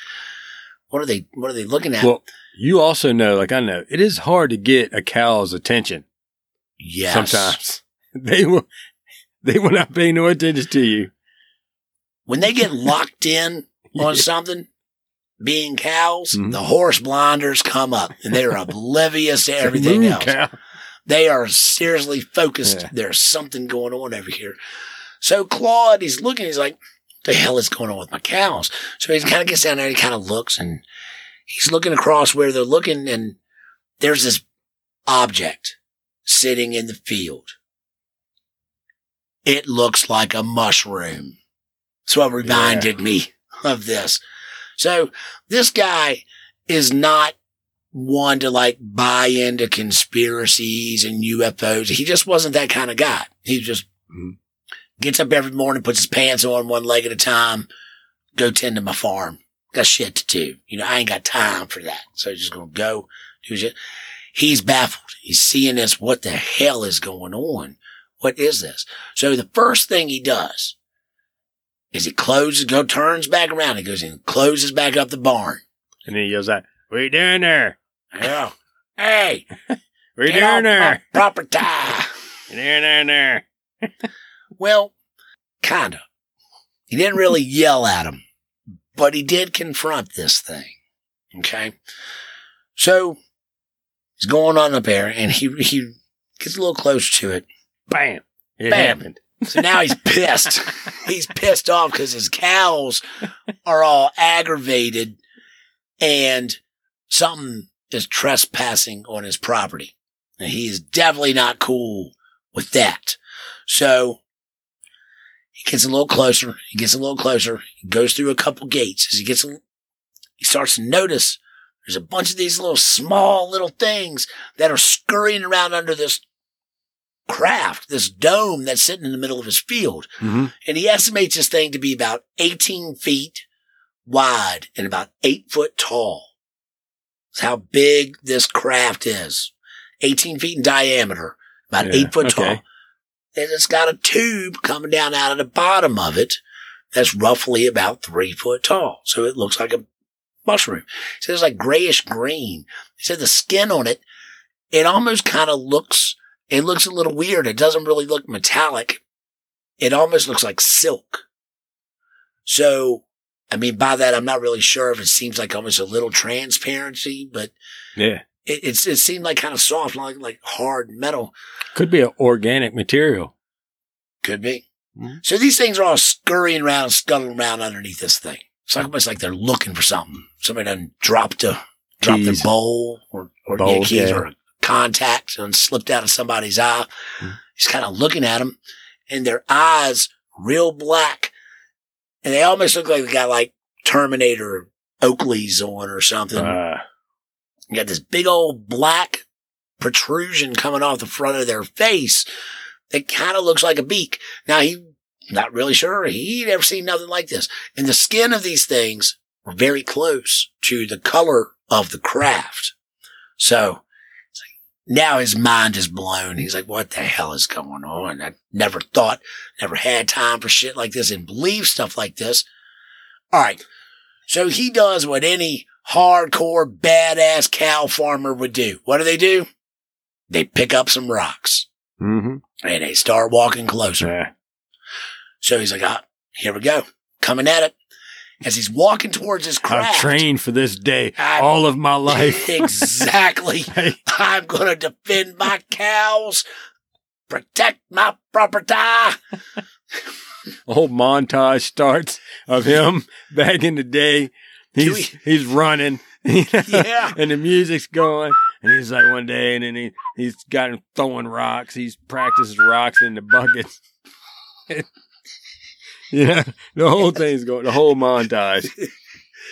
what are they, what are they looking at? Well, you also know, like I know, it is hard to get a cow's attention yes. sometimes. *laughs* They will, they will not pay no attention to you. when they get locked in *laughs* on Yeah. something, being cows, Mhm. the horse blinders come up and they're oblivious to *laughs* everything "Move, else. cow." They are seriously focused. Yeah. There's something going on over here. So Claude, he's looking, he's like, the hell is going on with my cows? So he kind of gets down there he kind of looks and he's looking across where they're looking and there's this object sitting in the field. It looks like a mushroom. That's what reminded me of this. So this guy is not one to like buy into conspiracies and UFOs. He just wasn't that kind of guy. He just Mhm. gets up every morning, puts his pants on one leg at a time, go tend to my farm. Got shit to do. You know, I ain't got time for that. So he's just gonna go do shit. He's baffled. He's seeing this. What the hell is going on? What is this? So the first thing he does is he closes, go turns back around. He goes and closes back up the barn. And then he yells out, What are you doing there? Yeah. Hey, *laughs* What are *laughs* you doing there? property. What are you doing there? Well, kinda. He didn't really yell at him, but he did confront this thing. Okay. So he's going on up there and he, he gets a little closer to it. Bam. It Bam. happened. So now he's pissed. *laughs* he's pissed off because his cows are all aggravated and something is trespassing on his property. And he is definitely not cool with that. So he gets a little closer. He gets a little closer. He goes through a couple gates. As he gets, a, he starts to notice there's a bunch of these little small little things that are scurrying around under this craft, this dome that's sitting in the middle of his field. hmm And he estimates this thing to be about 18 feet wide and about eight foot tall. That's how big this craft is. 18 feet in diameter, about Yeah, eight foot okay. tall. And it's got a tube coming down out of the bottom of it that's roughly about three foot tall. So it looks like a mushroom. Said it's like grayish green. He said the skin on it, it almost kind of looks, it looks a little weird. It doesn't really look metallic. It almost looks like silk. So, I mean, by that, I'm not really sure if it seems like almost a little transparency, but Yeah. it, it's, it seemed like kind of soft, like, like hard metal. Could be an organic material. Could be. Mhm. So these things are all scurrying around, scuttling around underneath this thing. It's like almost like they're looking for something. Somebody done dropped a, dropped their Keys. bowl or, or yeah, Bowls, keys yeah. or a contact and slipped out of somebody's eye. Mhm. He's kind of looking at them and their eyes real black. And they almost look like they got like Terminator Oakley's on or something. Uh, You got this big old black protrusion coming off the front of their face that kind of looks like a beak. Now he not really sure he'd ever seen nothing like this. And the skin of these things were very close to the color of the craft. So now his mind is blown. He's like, what the hell is going on? I never thought, never had time for shit like this and believe stuff like this. All right. So he does what any hardcore badass cow farmer would do. What do they do? They pick up some rocks hmm and they start walking closer. Yeah. So he's like, ah, here we go. Coming at it. As he's walking towards his craft. I've trained for this day I- all of my life. *laughs* exactly. *laughs* Hey, I'm going to defend my cows, protect my property. Old montage starts of him *laughs* back in the day. He's he's running, Yeah. and the music's going, and he's like one day, and then he he's got him throwing rocks. He's practices rocks in the buckets. *laughs* yeah, the whole thing's going, the whole montage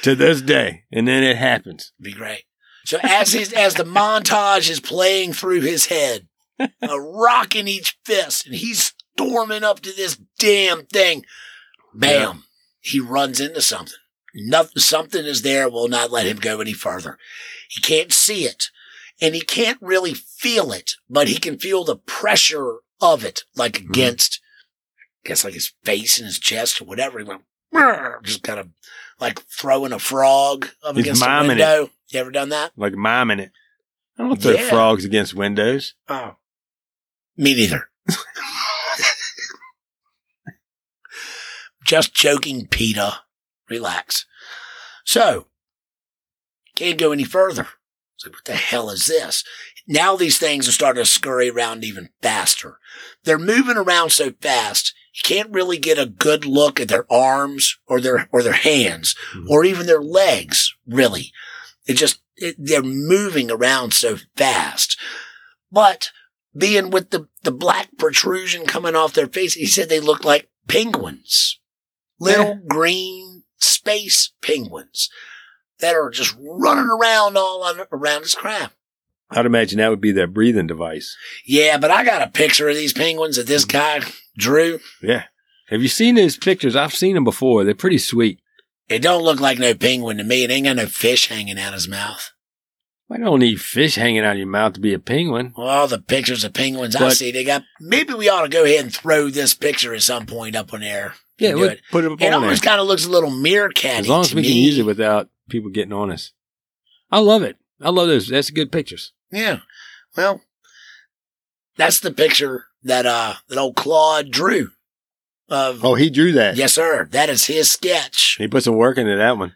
to this day, and then it happens. Be great. So as his, as the montage is playing through his head, *laughs* a rock in each fist, and he's storming up to this damn thing. Bam! He runs into something. Nothing, something is there will not let him go any further. He can't see it, and he can't really feel it, but he can feel the pressure of it, like Mhm. against, guess, like his face and his chest or whatever. He went, just kind of like throwing a frog up He's against the miming it. window. You ever done that? Like miming it. I don't throw Yeah. frogs against windows. Oh. Me neither. *laughs* Just joking, Peter. Relax. So, can't go any further. Like, what the hell is this? Now these things are starting to scurry around even faster. They're moving around so fast, you can't really get a good look at their arms or their, or their hands Mhm. or even their legs, really. It just, it, they're moving around so fast. But being with the, the black protrusion coming off their face, he said they looked like penguins. Little *laughs* green space penguins that are just running around all on, around his craft. I'd imagine that would be their breathing device. Yeah, but I got a picture of these penguins that this guy drew. Yeah. Have you seen his pictures? I've seen them before. They're pretty sweet. It don't look like no penguin to me. It ain't got no fish hanging out of his mouth. I don't need fish hanging out of your mouth to be a penguin. Well, all the pictures of penguins I see, they got. Maybe we ought to go ahead and throw this picture at some point up on there. Yeah, we'll it. put it up It almost kind of looks a little meerkat. As long as we can use it without people getting on us. I love it. I love those. That's good pictures. Yeah. Well, that's the picture that uh that old Claude drew. Of Oh, he drew that. yes, sir. That is his sketch. He put some work into that one.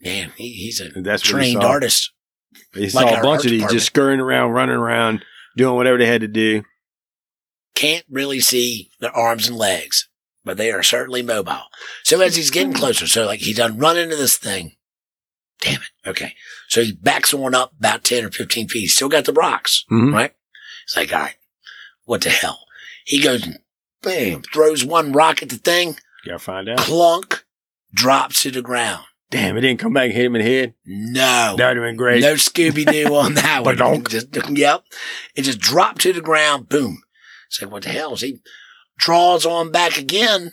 Man, he, he's a that's what he trained artist. He saw our a bunch of these department. just scurrying around, running around, doing whatever they had to do. Can't really see their arms and legs, but they are certainly mobile. So as he's getting closer, so like he's done run into this thing. Damn it. Okay. So he backs on up about 10 or 15 feet. He's still got the rocks, Mhm. right? It's like, all right, what the hell? He goes bam, throws one rock at the thing, Gotta find out. clunk, drops to the ground. Damn, it didn't come back and hit him in the head. No. That would have been great. No Scooby Doo on that *laughs* one. Badonk. Just, *laughs* yep. It just dropped to the ground. Boom. It's like, what the hell? Is He draws on back again,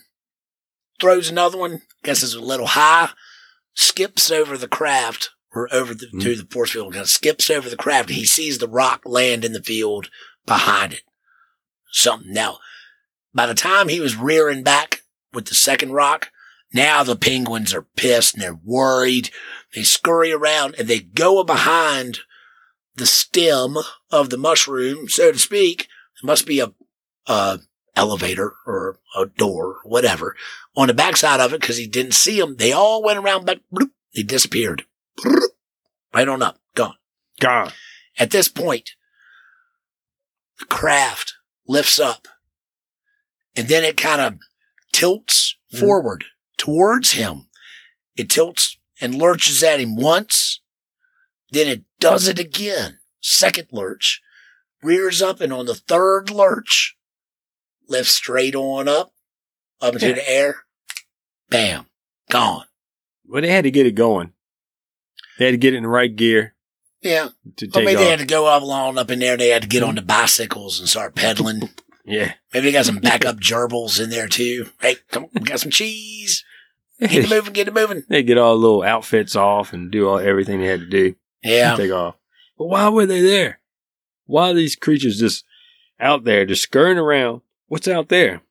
throws another one. Guess it's a little high. Skips over the craft or over the, to hmm. the force field. Kind of skips over the craft. He sees the rock land in the field behind it. Something. Now, by the time he was rearing back with the second rock, now the penguins are pissed and they're worried. They scurry around and they go behind the stem of the mushroom, so to speak. There must be a, a elevator or a door, whatever, on the backside of it because he didn't see them. They all went around back. Bloop, they disappeared. Bloop, right on up, gone. Gone. At this point, the craft lifts up and then it kind of tilts Mhm. forward towards him. It tilts and lurches at him once. Then it does it again. Second lurch. Rears up and on the third lurch, lifts straight on up, up into Yeah. the air. Bam. Gone. Well, they had to get it going. They had to get it in the right gear Yeah. to Or take maybe they had to go up along up in there. They had to get mm-hmm. on the bicycles and start pedaling. *laughs* Yeah. Maybe they got some *laughs* backup gerbils in there too. Hey, come on, we got some cheese. *laughs* Get it moving, get it moving. they get all the little outfits off and do all everything they had to do. Yeah. take off. But why were they there? Why are these creatures just out there, just scurrying around? What's out there?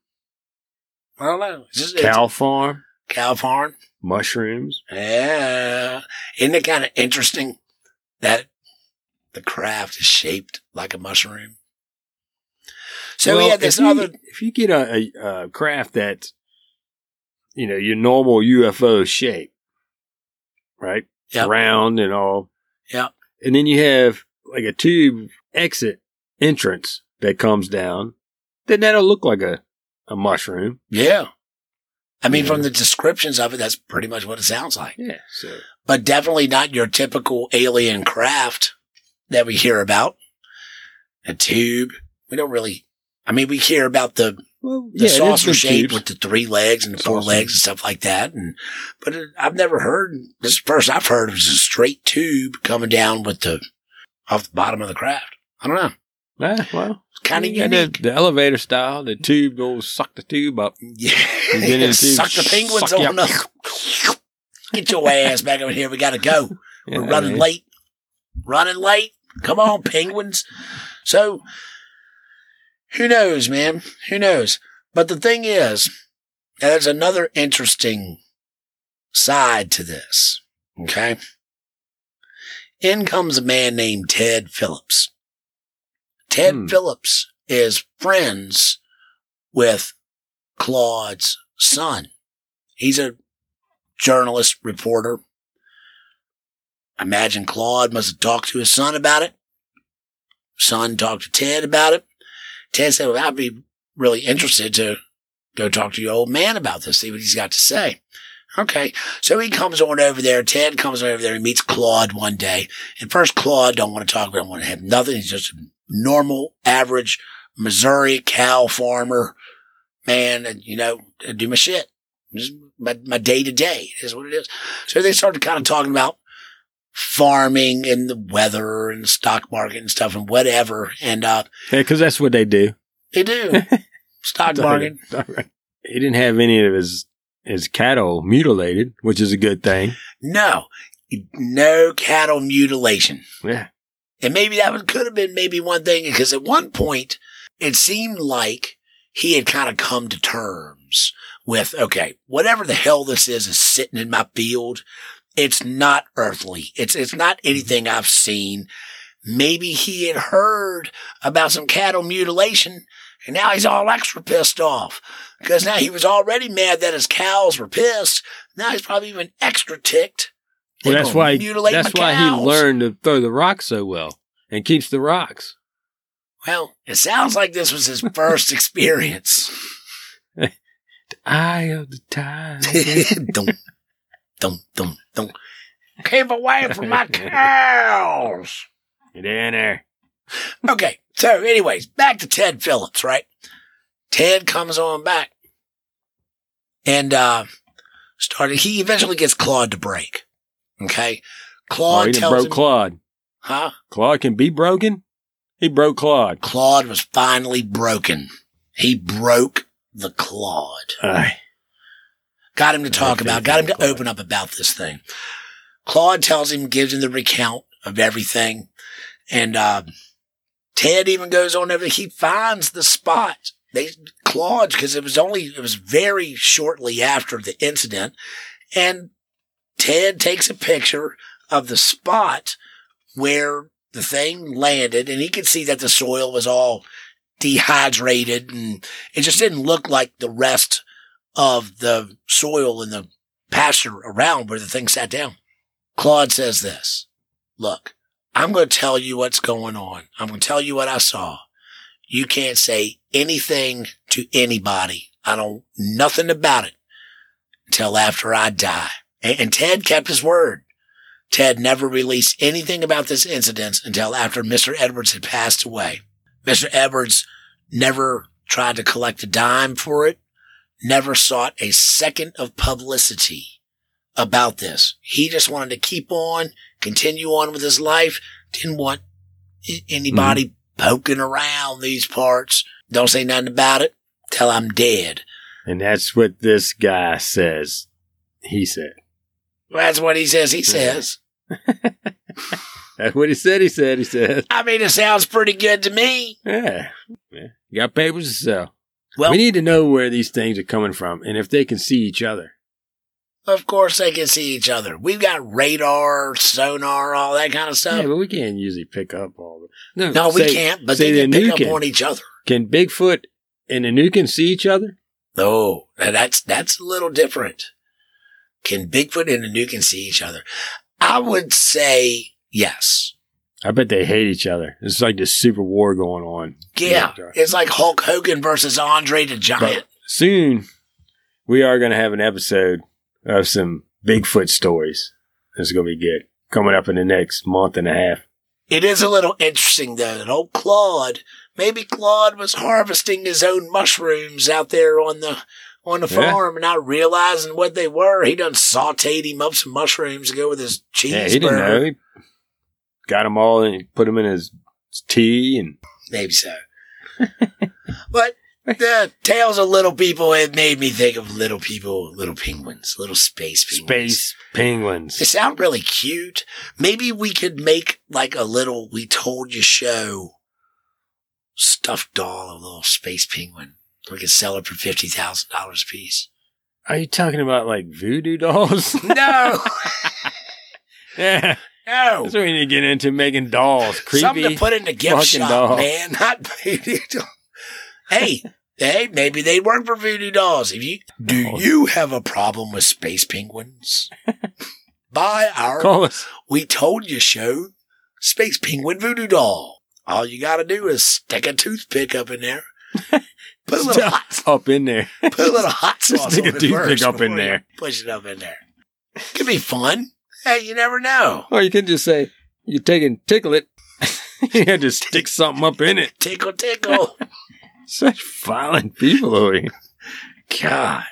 I don't know. It's Cow farm, cow farm. mushrooms. Yeah. Isn't it kind of interesting that the craft is shaped like a mushroom? So we Well, had this if you, other, If you get a, a, a craft that's, you know, your normal UFO shape, right? Yep. Round and all. Yep. And then you have like a tube exit entrance that comes down, then that'll look like a, a mushroom. yeah. I mean, Yeah. from the descriptions of it, that's pretty much what it sounds like. Yeah. So But definitely not your typical alien craft that we hear about. A tube. We don't really, I mean, we hear about the well, the yeah, saucer shape tubes. with the three legs and the four legs and stuff like that. And but it, I've never heard this first I've heard is a straight tube coming down with the off the bottom of the craft. I don't know. Ah, well, kind of got the, the elevator style. The tube will suck the tube up. *laughs* Yeah, the tube, suck the penguins suck on up. Get your ass back over here. We got to go. We're running man. late. Running late. Come on, penguins. So, who knows, man? Who knows? But the thing is, there's another interesting side to this. Okay. In comes a man named Ted Phillips. Ted Hmm. Phillips is friends with Claude's son. He's a journalist, reporter. I imagine Claude must have talked to his son about it. Son talked to Ted about it. Ted said, well, I'd be really interested to go talk to your old man about this, see what he's got to say. Okay. So he comes on over there. Ted comes over there He meets Claude one day. And first, Claude don't want to talk, don't want to have nothing. He's just a normal, average Missouri cow farmer man. And, you know, I do my shit. Just my, my day to day is what it is. So they started kind of talking about farming and the weather and the stock market and stuff and whatever. And, uh, Yeah, because that's what they do. they do *laughs* stock market. He didn't have any of his his cattle mutilated, which is a good thing. No, no cattle mutilation. Yeah. And maybe that was, could have been maybe one thing because at one point it seemed like he had kind of come to terms with, okay, whatever the hell this is is sitting in my field. It's not earthly. It's, it's not anything I've seen. Maybe he had heard about some cattle mutilation and now he's all extra pissed off because now he was already mad that his cows were pissed. Now he's probably even extra ticked. Well, that's why that's why he learned to throw the rocks so well and keeps the rocks. Well, it sounds like this was his first *laughs* experience. the Eye of the dum, dum, dum, dum. Keep away from my *laughs* cows. Get in there. Okay, so anyways, back to Ted Phillips, right? Ted comes on back and uh started he eventually gets Claude to break. Okay. Oh, Claude he tells broke him, Claude. huh? Claude can be broken? He broke Claude. Claude was finally broken. He broke the Claude. Aye. Got him to talk Okay, about, got him to Claude. open up about this thing. Claude tells him, gives him the recount of everything. And, uh, Ted even goes on over, he finds the spot. They, Claude, because it was only, it was very shortly after the incident. And Ted takes a picture of the spot where the thing landed and he could see that the soil was all dehydrated and it just didn't look like the rest of the soil in the pasture around where the thing sat down. Claude says this, look, I'm going to tell you what's going on. I'm going to tell you what I saw. You can't say anything to anybody. I don't, nothing about it until after I die. And, and Ted kept his word. Ted never released anything about this incident until after Mr. Edwards had passed away. Mr. Edwards never tried to collect a dime for it, never sought a second of publicity about this. He just wanted to keep on, continue on with his life, didn't want anybody mm-hmm. poking around these parts. Don't say nothing about it till I'm dead. And that's what this guy says. He said. That's what he says. He says. That's what he said. He said. He said. I mean, it sounds pretty good to me. Yeah. yeah. You got papers to sell. Well, we need to know where these things are coming from and if they can see each other. of course they can see each other. We've got radar, sonar, all that kind of stuff. yeah, but we can't usually pick up all the. no, we say- can't, but they can the pick up Nukin. on each other. Can Bigfoot and the Nukin see each other? Oh, that's that's a little different. Can Bigfoot and the Nukin see each other? I would say yes. I bet they hate each other. It's like this super war going on. Yeah, it's like Hulk Hogan versus Andre the Giant. But soon, we are going to have an episode of some Bigfoot stories. Is going to be good. Coming up in the next month and a half. It is a little interesting though that old Claude, maybe Claude was harvesting his own mushrooms out there on the on the Yeah. farm and not realizing what they were. He done sauteed him up some mushrooms to go with his cheeseburger. Yeah, he didn't know. He got them all and he put them in his tea and Maybe so. *laughs* but the tales of little people it made me think of little people, little penguins, little space penguins. space penguins. They sound really cute. Maybe we could make like a little we told you show stuffed doll of a little space penguin. We could sell it for fifty thousand dollars a piece. Are you talking about like voodoo dolls? *laughs* No, *laughs* yeah. no. That's what we need to get into making dolls. Creepy. Something to put in the gift shop, doll. man. Not *laughs* voodoo doll. Hey, hey, maybe they work for voodoo dolls. If you do, Oh. you have a problem with space penguins? Buy our Call us. "We Told You" show, space penguin voodoo doll. All you got to do is stick a toothpick up in there, *laughs* put a little hot, up in there. put a little hot sauce Stick a toothpick up in there. Push it up in there. Could be fun. Hey, you never know. Or you can just say, you take and tickle it. you had to stick something up in it. *laughs* Tickle, tickle. *laughs* Such violent people over here. God.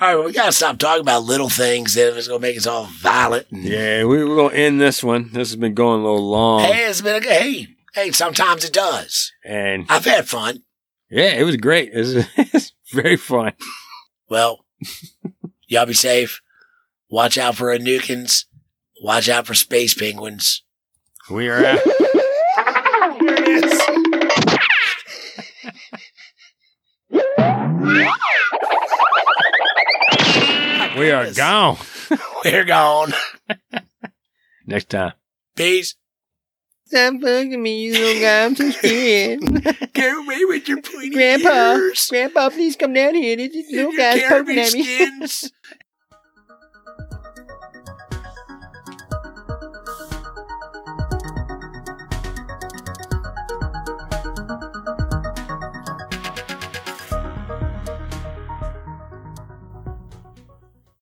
All right, well, we gotta stop talking about little things that it's gonna make us all violent. Yeah, we, we're going to end this one. This has been going a little long. Hey, it's been a hey, hey. Sometimes it does. And I've had fun. Yeah, it was great. It was, *laughs* it's very fun. Well, y'all be safe. Watch out for Anukins. Watch out for space penguins. We are out. Here it is. We are gone. *laughs* We're gone. *laughs* Next time. Peace. Stop fucking me, you little guy. I'm so *laughs* scared. Go away with your pointy Grandpa, ears. Grandpa, please come down here. This and your caribou *laughs* skins